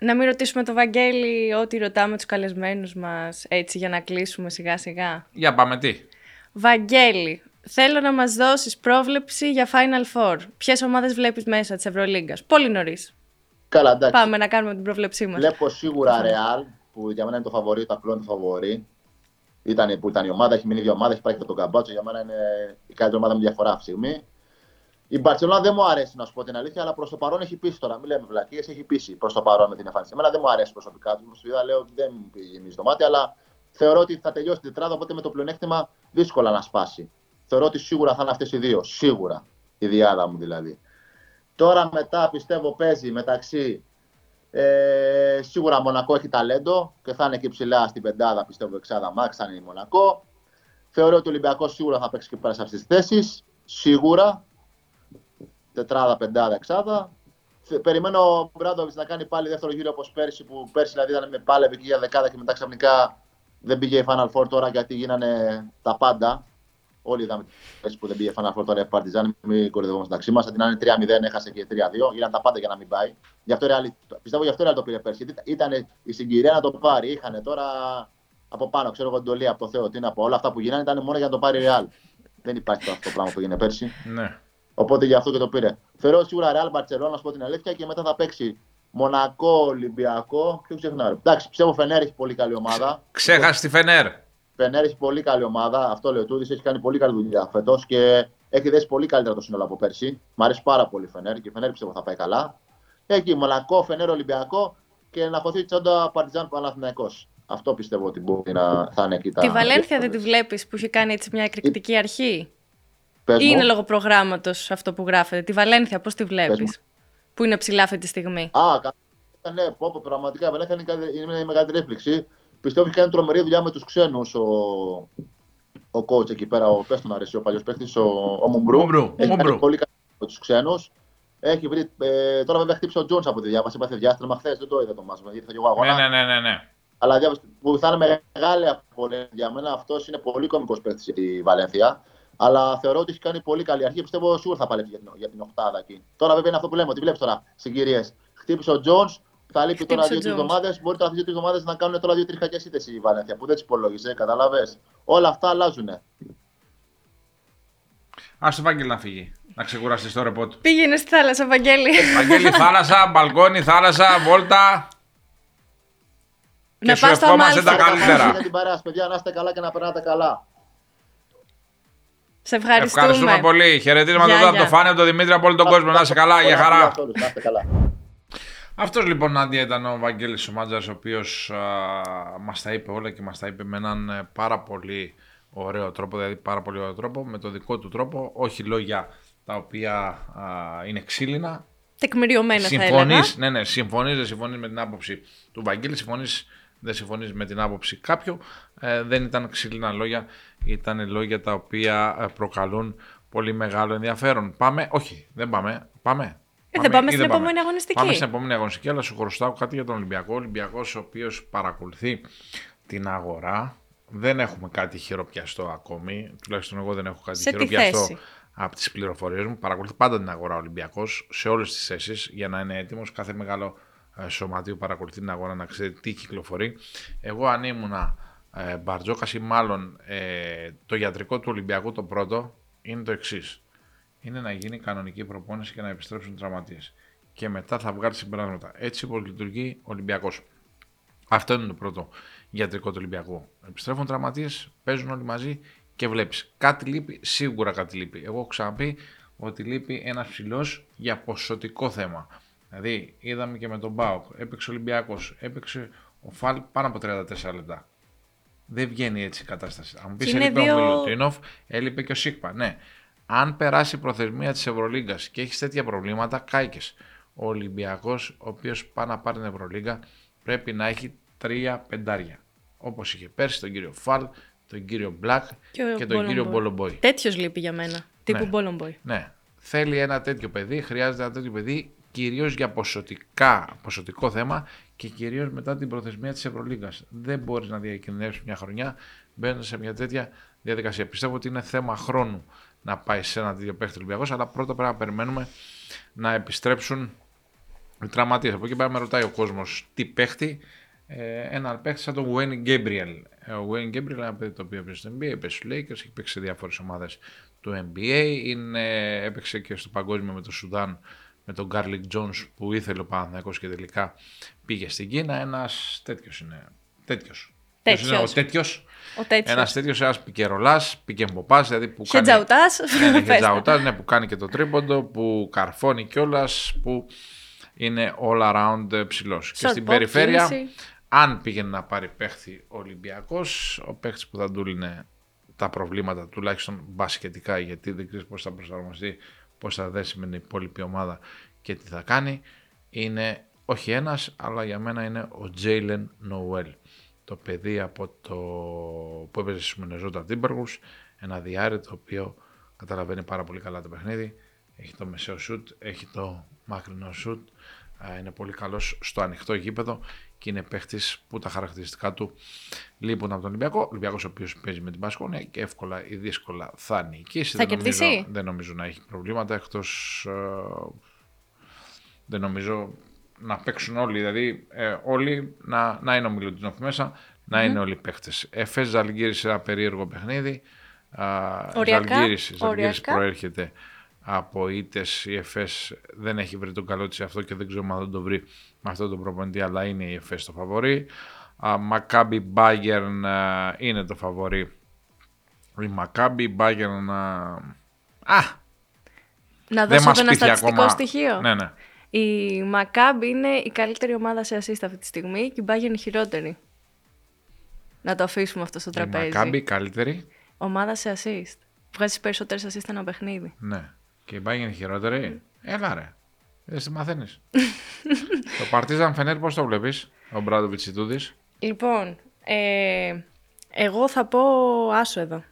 Να μην ρωτήσουμε το Βαγγέλη ό,τι ρωτάμε τους καλεσμένους μας, έτσι για να κλείσουμε σιγά σιγά. Για πάμε τι; Βαγγέλη, θέλω να μας δώσεις πρόβλεψη για Final Four. Ποιες ομάδες βλέπεις μέσα της Ευρωλίγκας; Πολύ νωρίς. Καλά, εντάξει. Πάμε να κάνουμε την πρόβλεψή μας. Βλέπω σίγουρα Real, που για μένα είναι το φαβορή, το απλό είναι το φαβορή ήταν, που ήταν η ομάδα, έχει μείνει η ομάδα, έχει πάει και τον Καμπάτσο. Για μένα είναι η καλύτερη ομάδα με διαφορά αυτή τη στιγμή. Η Μπαρσελόνα δεν μου αρέσει να σου πω την αλήθεια, αλλά προς το παρόν έχει πείσει τώρα. Μην λέμε βλακίες, έχει πείσει προς το παρόν με την εμφάνιση. Εμένα δεν μου αρέσει προσωπικά τους. Μου λέω ότι δεν μου πήγε το μάτι, αλλά θεωρώ ότι θα τελειώσει την τετράδα, οπότε με το πλεονέκτημα δύσκολα να σπάσει. Θεωρώ ότι σίγουρα θα είναι αυτές οι δύο. Σίγουρα. Η διάδα μου δηλαδή. Τώρα μετά πιστεύω παίζει μεταξύ ε, σίγουρα Μονακό έχει ταλέντο και θα είναι και ψηλά στην πεντάδα, πιστεύω, εξάδα Μάξ, θα είναι η Μονακό. Θεωρώ ότι ο Ολυμπιακός σίγουρα θα παίξει και πέρα σε αυτές τις θέσεις. Σίγουρα. Τετράδα, πεντάδα, εξάδα. Περιμένω ο Μπράντοβιτς να κάνει πάλι δεύτερο γύρο όπως πέρσι, που πέρσι δηλαδή ήταν με πάλευε εκεί για δεκάδα και μετά ξαφνικά δεν πήγε η Final Four τώρα γιατί γίνανε τα πάντα. Όλοι είδαμε που δεν πήγε Final Four τώρα η Παρτιζάν, μην κορυδευόμαστε μεταξύ μας. Αντί να είναι 3-0, έχασε και 3-2. Γίνανε τα πάντα για να μην πάει. Γι αυτό, πιστεύω γι' αυτό το πήρε πέρσι. Ήταν η συγκυρία να το πάρει. Είχαν τώρα από πάνω, ξέρω εγώ, εντολή από το Θεό. Τι να πω. Όλα αυτά που γίνανε ήταν μόνο για να το πάρει Real. δεν υπάρχει αυτό το πράγμα που έγινε πέρσι. Ναι. Οπότε γι' αυτό και το πήρε. Θεωρώ σίγουρα Real Barcelona, να σου πω την αλήθεια, και μετά θα παίξει Μονακό, Ολυμπιακό. Και ξεχνάω. Εντάξει, πιστεύω Φενέρ έχει πολύ καλή ομάδα. Ξέχασε τη Φενέρ. Φενέρ έχει πολύ καλή ομάδα. Αυτό λέει ο Τούδης. Έχει κάνει πολύ καλή δουλειά φέτος και έχει δέσει πολύ καλύτερα το σύνολο από πέρσι. Μ' αρέσει πάρα πολύ η Φενέρ και η Φενέρ πιστεύω θα πάει καλά. Έχει Μονακό, Φενέρ, Ολυμπιακό και να χωθεί τσόντα Παρτιζάν Παναθυναϊκό. Αυτό πιστεύω ότι μπορεί να θα είναι εκεί τα. Τη Βαλένθια δεν τη βλέπεις που έχει κάνει έτσι μια εκρηκτική αρχή; Ή είναι λόγω προγράμματο αυτό που γράφεται. Τη Βαλένθια, πώς τη βλέπεις; Που είναι ψηλά αυτή τη στιγμή. Α, ναι, πω, πω, πραγματικά η Βαλένθια είναι μια μεγαλύτερη έκπληξη. Πιστεύω ότι κάνει τρομερή δουλειά με τους ξένους ο, ο coach εκεί πέρα, ο Πέστον αρέσει, ο παλιός παίχτη, ο, ο Μουμπρού. Έχει κάνει πολύ καλά με τους ξένους. Έχει βρει, ε, τώρα βέβαια χτύπησε ο Τζόνς από τη διάβαση, έπαθε διάστημα χθες, δεν το είδα το μάσο, γιατί θα εγώ αγώνας. Ναι, ναι, ναι, ναι. Αλλά διάβαση, που θα είναι μεγάλη απολύτω για μένα, αυτός είναι πολύ κομικός παίχτη η Βαλένθια. Αλλά θεωρώ ότι έχει κάνει πολύ καλή αρχή. Πιστεύω σίγουρα θα παλέψει για την, για την οχτάδα εκεί. Τώρα βέβαια είναι αυτό που λέμε, ότι βλέπεις τώρα συγκυρίες. Χτύπησε ο Τζον, θα λείπει τώρα δύο-τρεις εβδομάδες. Μπορεί τώρα δύο-τρεις εβδομάδες να κάνουν τώρα δύο-τρεις κακές ήττες η Βαλένθια που δεν τις υπολόγιζε. Καταλαβέ. Όλα αυτά αλλάζουν. Άσ' το Βάγγελα να φύγει. Να ξεκουραστείς το ρεπό του. Πήγαινε στη θάλασσα, Βαγγέλη. Βαγγέλη, <laughs> θάλασσα, μπαλκόνι, θάλασσα, βόλτα. Να πας στο μάλιστα. τα καλύτερα. Για την παρέα, παιδιά, να είστε καλά και να περνάτε καλά. Σε ευχαριστούμε. Ευχαριστούμε πολύ. Χαιρετίσματα εδώ από το Φάνη, από τον Δημήτρη, από όλο τον κόσμο. Να είστε καλά, για χαρά. Αυτός λοιπόν, Νάντια, ήταν ο Βαγγέλης ο Μάτζαρης, ο οποίος μας τα είπε όλα και μας τα είπε με έναν ε, πάρα πολύ ωραίο τρόπο, δηλαδή πάρα πολύ ωραίο τρόπο, με το δικό του τρόπο, όχι λόγια τα οποία α, είναι ξύλινα. Τεκμηριωμένα συμφωνείς, θα έλεγα. Ναι, ναι, συμφωνείς, δεν συμφωνείς με την άποψη του Βαγγέλη, συμφωνείς, δεν συμφωνείς με την άποψη κάποιου. Ε, δεν ήταν ξύλινα λόγια, ήταν λόγια τα οποία ε, προκαλούν πολύ μεγάλο ενδιαφέρον. Πάμε, όχι, δεν πάμε, πάμε. Ε, δεν πάμε ή στην επόμενη αγωνιστική. Πάμε στην επόμενη αγωνιστική, αλλά σου χρωστάω κάτι για τον Ολυμπιακό. Ο Ολυμπιακός, ο οποίος παρακολουθεί την αγορά. Δεν έχουμε κάτι χειροπιαστό ακόμη. Τουλάχιστον εγώ δεν έχω κάτι Σε τι χειροπιαστό θέση; από τις πληροφορίες μου. Παρακολουθεί πάντα την αγορά ο Ολυμπιακός σε όλες τις θέσεις για να είναι έτοιμος. Κάθε μεγάλο ε, σωματείο παρακολουθεί την αγορά να ξέρει τι κυκλοφορεί. Εγώ αν ήμουνα ε, Μπαρτζόκας ή μάλλον ε, το ιατρικό του Ολυμπιακού το πρώτο είναι το εξής. Είναι να γίνει κανονική προπόνηση και να επιστρέψουν οι τραυματίες. Και μετά θα βγάλει συμπεράσματα. Έτσι όπως λειτουργεί ο Ολυμπιακός. Αυτό είναι το πρώτο ιατρικό του Ολυμπιακού. Επιστρέφουν τραυματίες, παίζουν όλοι μαζί και βλέπεις. Κάτι λείπει, σίγουρα κάτι λείπει. Εγώ έχω ξαναπεί ότι λείπει ένας ψηλός για ποσοτικό θέμα. Δηλαδή, είδαμε και με τον Μπάουκ, έπαιξε ο Ολυμπιακός, έπαιξε ο Φαλ πάνω από 34 λεπτά. Δεν βγαίνει έτσι η κατάσταση. Αν μου πεις Και είναι έλειπε δύο- ο Μιλουτίνοφ, έλειπε και ο Σίκπα. Ναι. Αν περάσει η προθεσμία της Ευρωλίγκας και έχεις τέτοια προβλήματα, κάηκες. Ο Ολυμπιακός, ο οποίος πάει να πάρει την Ευρωλίγκα, πρέπει να έχει τρία πεντάρια. Όπως είχε πέρσι τον κύριο Φαλ, τον κύριο Μπλακ Και ο και, τον κύριο Μπολομποϊ. Μπολομποϊ. Τέτοιος λείπει για μένα. Τύπου Ναι. Μπόλομποϊ. Ναι. Θέλει ένα τέτοιο παιδί, χρειάζεται ένα τέτοιο παιδί κυρίως για ποσοτικά, ποσοτικό θέμα και κυρίως μετά την προθεσμία της Ευρωλίγα. Δεν μπορείς να διακινδυνεύσεις μια χρονιά μπαίνοντας σε μια τέτοια διαδικασία. Πιστεύω ότι είναι θέμα χρόνου να πάει σε ένα τέτοιο παίχτη Ολυμπιακός, αλλά πρώτα πρέπει να περιμένουμε να επιστρέψουν οι τραυματίες. Από εκεί πέρα με ρωτάει ο κόσμος τι παίχτη. Ε, ένα παίχτη σαν τον Wayne Gabriel. Ε, Ο Wayne Gabriel είναι ένα παιδί το οποίο έπαιξε στο NBA, έπαιξε στους Lakers, έχει παίξει σε διάφορες ομάδες του NBA. Είναι, έπαιξε και στο παγκόσμιο με το Σουδάν με τον Garlic Jones που ήθελε ο Παναθηναϊκός και τελικά πήγε στην Κίνα. Ένας τέτοιος είναι. Τέτοιος. Τέτοιος. Είναι ο τέτοιος. Ο τέτοιος. Ένας τέτοιος, ένας πικερολάς, πικεμποπάς, δηλαδή που κάνει. Χετζαουτά. Ναι, ναι, χετζαουτάς, <laughs> ναι, που κάνει και το τρίποντο, που καρφώνει κιόλας, που είναι all around ψηλός. Και Short στην pop, περιφέρεια, κίνηση. αν πήγαινε να πάρει παίχτη ο Ολυμπιακός, ο παίχτης που θα του λύνε τα προβλήματα, τουλάχιστον μπασκετικά, γιατί δεν ξέρεις πώς θα προσαρμοστεί, πώ θα δέσει με την υπόλοιπη ομάδα και τι θα κάνει, είναι όχι ένας, αλλά για μένα είναι ο Τζέιλεν Νοουέλ. Το παιδί από το που έπαιζε στους Μινεζότα Timberwolves, ένα διάρρη το οποίο καταλαβαίνει πάρα πολύ καλά το παιχνίδι. Έχει το μεσαίο σουτ, έχει το μακρινό σουτ, Α, είναι πολύ καλός στο ανοιχτό γήπεδο και είναι παίχτης που τα χαρακτηριστικά του λείπουν από τον Ολυμπιακό. Ο Ολυμπιακός ο οποίος παίζει με την Πασκόνια και εύκολα ή δύσκολα θα νικήσει. Θα δεν, νομίζω, κερδίσει; δεν νομίζω να έχει προβλήματα εκτός ε, δεν νομίζω να παίξουν όλοι. Δηλαδή, ε, όλοι να, να είναι ο Μιλουτίνοφ μέσα, να είναι όλοι παίχτες. Εφέ Ζαλγκύρη σε ένα περίεργο παιχνίδι. Α, Οριακά, Ζαλγκύρης, Ζαλγκύρης οριακά. προέρχεται από ήττες. Η Εφές δεν έχει βρει τον καλό της αυτό και δεν ξέρω αν δεν το βρει με αυτόν τον προπονητή, αλλά είναι η Εφές το φαβορή. Μακάμπι Μπάγκερν είναι το φαβορή. Η Μακάμπι Μπάγκερν. Α, Να δεν δώσω μας ένα πείθει στατιστικό ακόμα. στοιχείο. Ναι, ναι. Η Μακάμπ είναι η καλύτερη ομάδα σε assist αυτή τη στιγμή και η Bayern η χειρότερη. Να το αφήσουμε αυτό στο Η τραπέζι. Μακάμπι καλύτερη. Ομάδα σε assist. Βγάζει περισσότερες assist ένα παιχνίδι. Ναι. Και η Bayern χειρότερη. Έλα ρε. Δεν τη μαθαίνεις. <laughs> το Παρτίζαν Φενέρ πώς το βλέπεις, ο Μπράντοβιτς Ιτούδης; Λοιπόν, ε, εγώ θα πω άσο εδώ.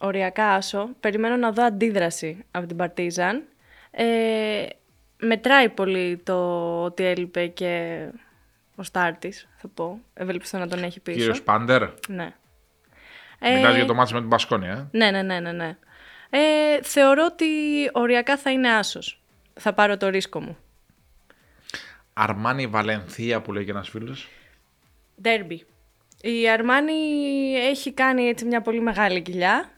Οριακά άσο. Περιμένω να δω αντίδραση από την Παρτίζαν. Ε, μετράει πολύ το ότι έλειπε και ο Στάρτης, θα πω. Ευελπιστώ να τον έχει πίσω. Κύριος Πάντερ. Ναι. Μιλάς για το μάτι με την Πασκόνια. Ε; Ναι, ναι, ναι, ναι. ναι. Ε, θεωρώ ότι οριακά θα είναι άσος. Θα πάρω το ρίσκο μου. Αρμάνι Βαλενθία που λέει και ένας φίλος. Ντέρμπι. Η Αρμάνι έχει κάνει έτσι μια πολύ μεγάλη κοιλιά.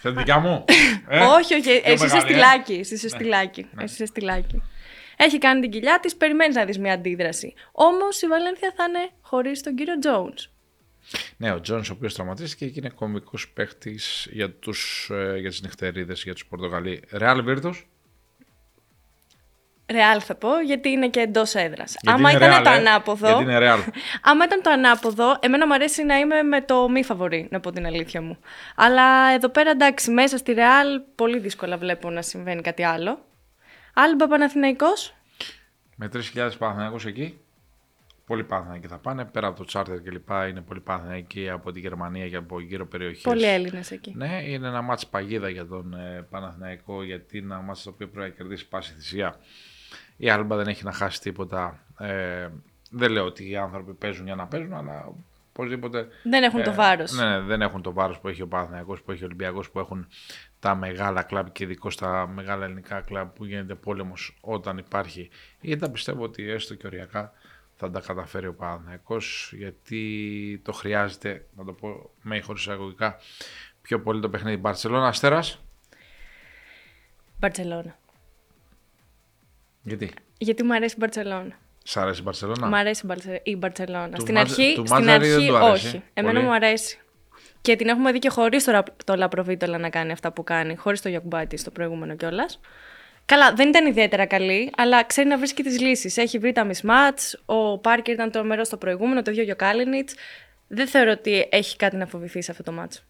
Σε δικιά μου; <laughs> Ε; όχι, όχι, εσύ είσαι μεγάλη, ε. στυλάκι. Εσύ είσαι στυλάκι. Εσύ είσαι στυλάκι. Έχει κάνει την κοιλιά της, περιμένεις να δεις μια αντίδραση. Όμως η Βαλένθια θα είναι χωρίς τον κύριο Jones. Ναι, ο Τζόνς ο οποίος τραυματίστηκε και είναι κομβικός παίχτης για, τους, ε, για τις νυχτερίδες, για τους Πορτογαλί. Ρεάλ Βίρτος. Ρεάλ θα πω, γιατί είναι και εντός έδρας. Γιατί Άμα είναι ήταν Real, το ε. ανάποδο. Γιατί είναι Real. <laughs> Άμα ήταν το ανάποδο, εμένα μου αρέσει να είμαι με το μη φαβορή, να πω την αλήθεια μου. Αλλά εδώ πέρα εντάξει, μέσα στη Ρεάλ πολύ δύσκολα βλέπω να συμβαίνει κάτι άλλο. Άλμπα Παναθηναϊκός. Με 3.000 Παναθηναϊκούς εκεί. Πολλοί Παναθηναϊκοί θα πάνε. Πέρα από το τσάρτερ και λοιπά, είναι πολλοί Παναθηναϊκοί από τη Γερμανία και από γύρω περιοχές. Πολλοί Έλληνες εκεί. Ναι, είναι ένα μάτς παγίδα για τον ε, Παναθηναϊκό, γιατί είναι ένα μάτς το οποίο πρέπει να κερδίσει πάση θυσία. Η Άλμπα δεν έχει να χάσει τίποτα. Ε, δεν λέω ότι οι άνθρωποι παίζουν για να παίζουν, αλλά οπωσδήποτε. Δεν έχουν το βάρος. Ναι, ναι, δεν έχουν το βάρος που έχει ο Παναθηναϊκός, που έχει ο Ολυμπιακός, που έχουν τα μεγάλα κλαμπ και ειδικώς στα μεγάλα ελληνικά κλαμπ που γίνεται πόλεμος όταν υπάρχει. Γιατί πιστεύω ότι έστω και οριακά θα τα καταφέρει ο Παναθηναϊκός γιατί το χρειάζεται, να το πω με χωρίς εισαγωγικά, πιο πολύ το παιχνίδι. Μπαρσελόνα, Αστέρας. Μπαρσελόνα. Γιατί; Γιατί μου αρέσει η Μπαρσελόνα. Σ' αρέσει η Μπαρσελόνα; Μ' αρέσει η Μπαρσελόνα. Του Στην Μάτζ- αρχή, του στην Μάτζαρη δεν αρχή του άρεσε όχι. Εμένα πολύ. μου αρέσει. Και την έχουμε δει και χωρίς το, Ρα- το Λαπροβίτολα να κάνει αυτά που κάνει, χωρίς το Γιακουμπάτι στο προηγούμενο κιόλας. Καλά, δεν ήταν ιδιαίτερα καλή, αλλά ξέρει να βρίσκει τις λύσεις. Έχει βρει τα mismatch. Ο Πάρκερ ήταν τρομερός στο προηγούμενο, το ίδιο και ο Κάλινιτς. Δεν θεωρώ ότι έχει κάτι να φοβηθεί σε αυτό το μάτσο.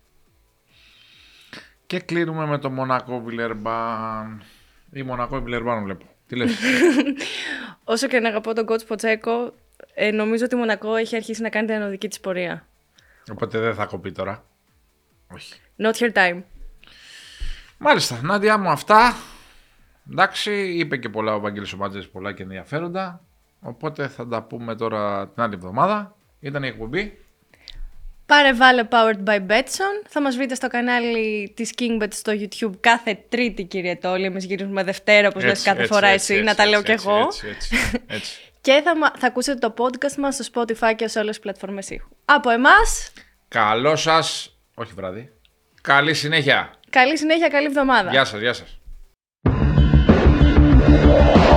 Και κλείνουμε με το Μονακό Βιλερμπάν. Ή Μονακό Βιλερμπάν βλέπω. Τι λες. <laughs> Όσο και να αγαπώ τον coach Ποτσέκο, ε, νομίζω ότι η Μονακό έχει αρχίσει να κάνει την ανωδική της πορεία. Οπότε δεν θα κοπεί τώρα. Όχι. Not your time. Μάλιστα, Νάντια μου αυτά. Εντάξει, είπε και πολλά ο Βαγγέλης ο Μάτζες, πολλά και ενδιαφέροντα. Οπότε θα τα πούμε τώρα την άλλη εβδομάδα. Ήταν η εκπομπή. Πάρε βάλε powered by Betson. Θα μας βρείτε στο κανάλι της KingBet στο YouTube κάθε τρίτη κύριε Τόλη. Εμείς γυρίζουμε Δευτέρα όπως λες Έτσι, κάθε έτσι, φορά έτσι, εσύ, έτσι, να τα λέω έτσι, κι έτσι, εγώ. Έτσι, έτσι, έτσι. <laughs> Και θα, μα- θα ακούσετε το podcast μας στο Spotify και σε όλες τις πλατφόρμες ήχου. Από εμάς, Καλό σας, όχι βράδυ. Καλή συνέχεια. καλή συνέχεια, καλή εβδομάδα. Γεια σας, γεια σας. Thank you.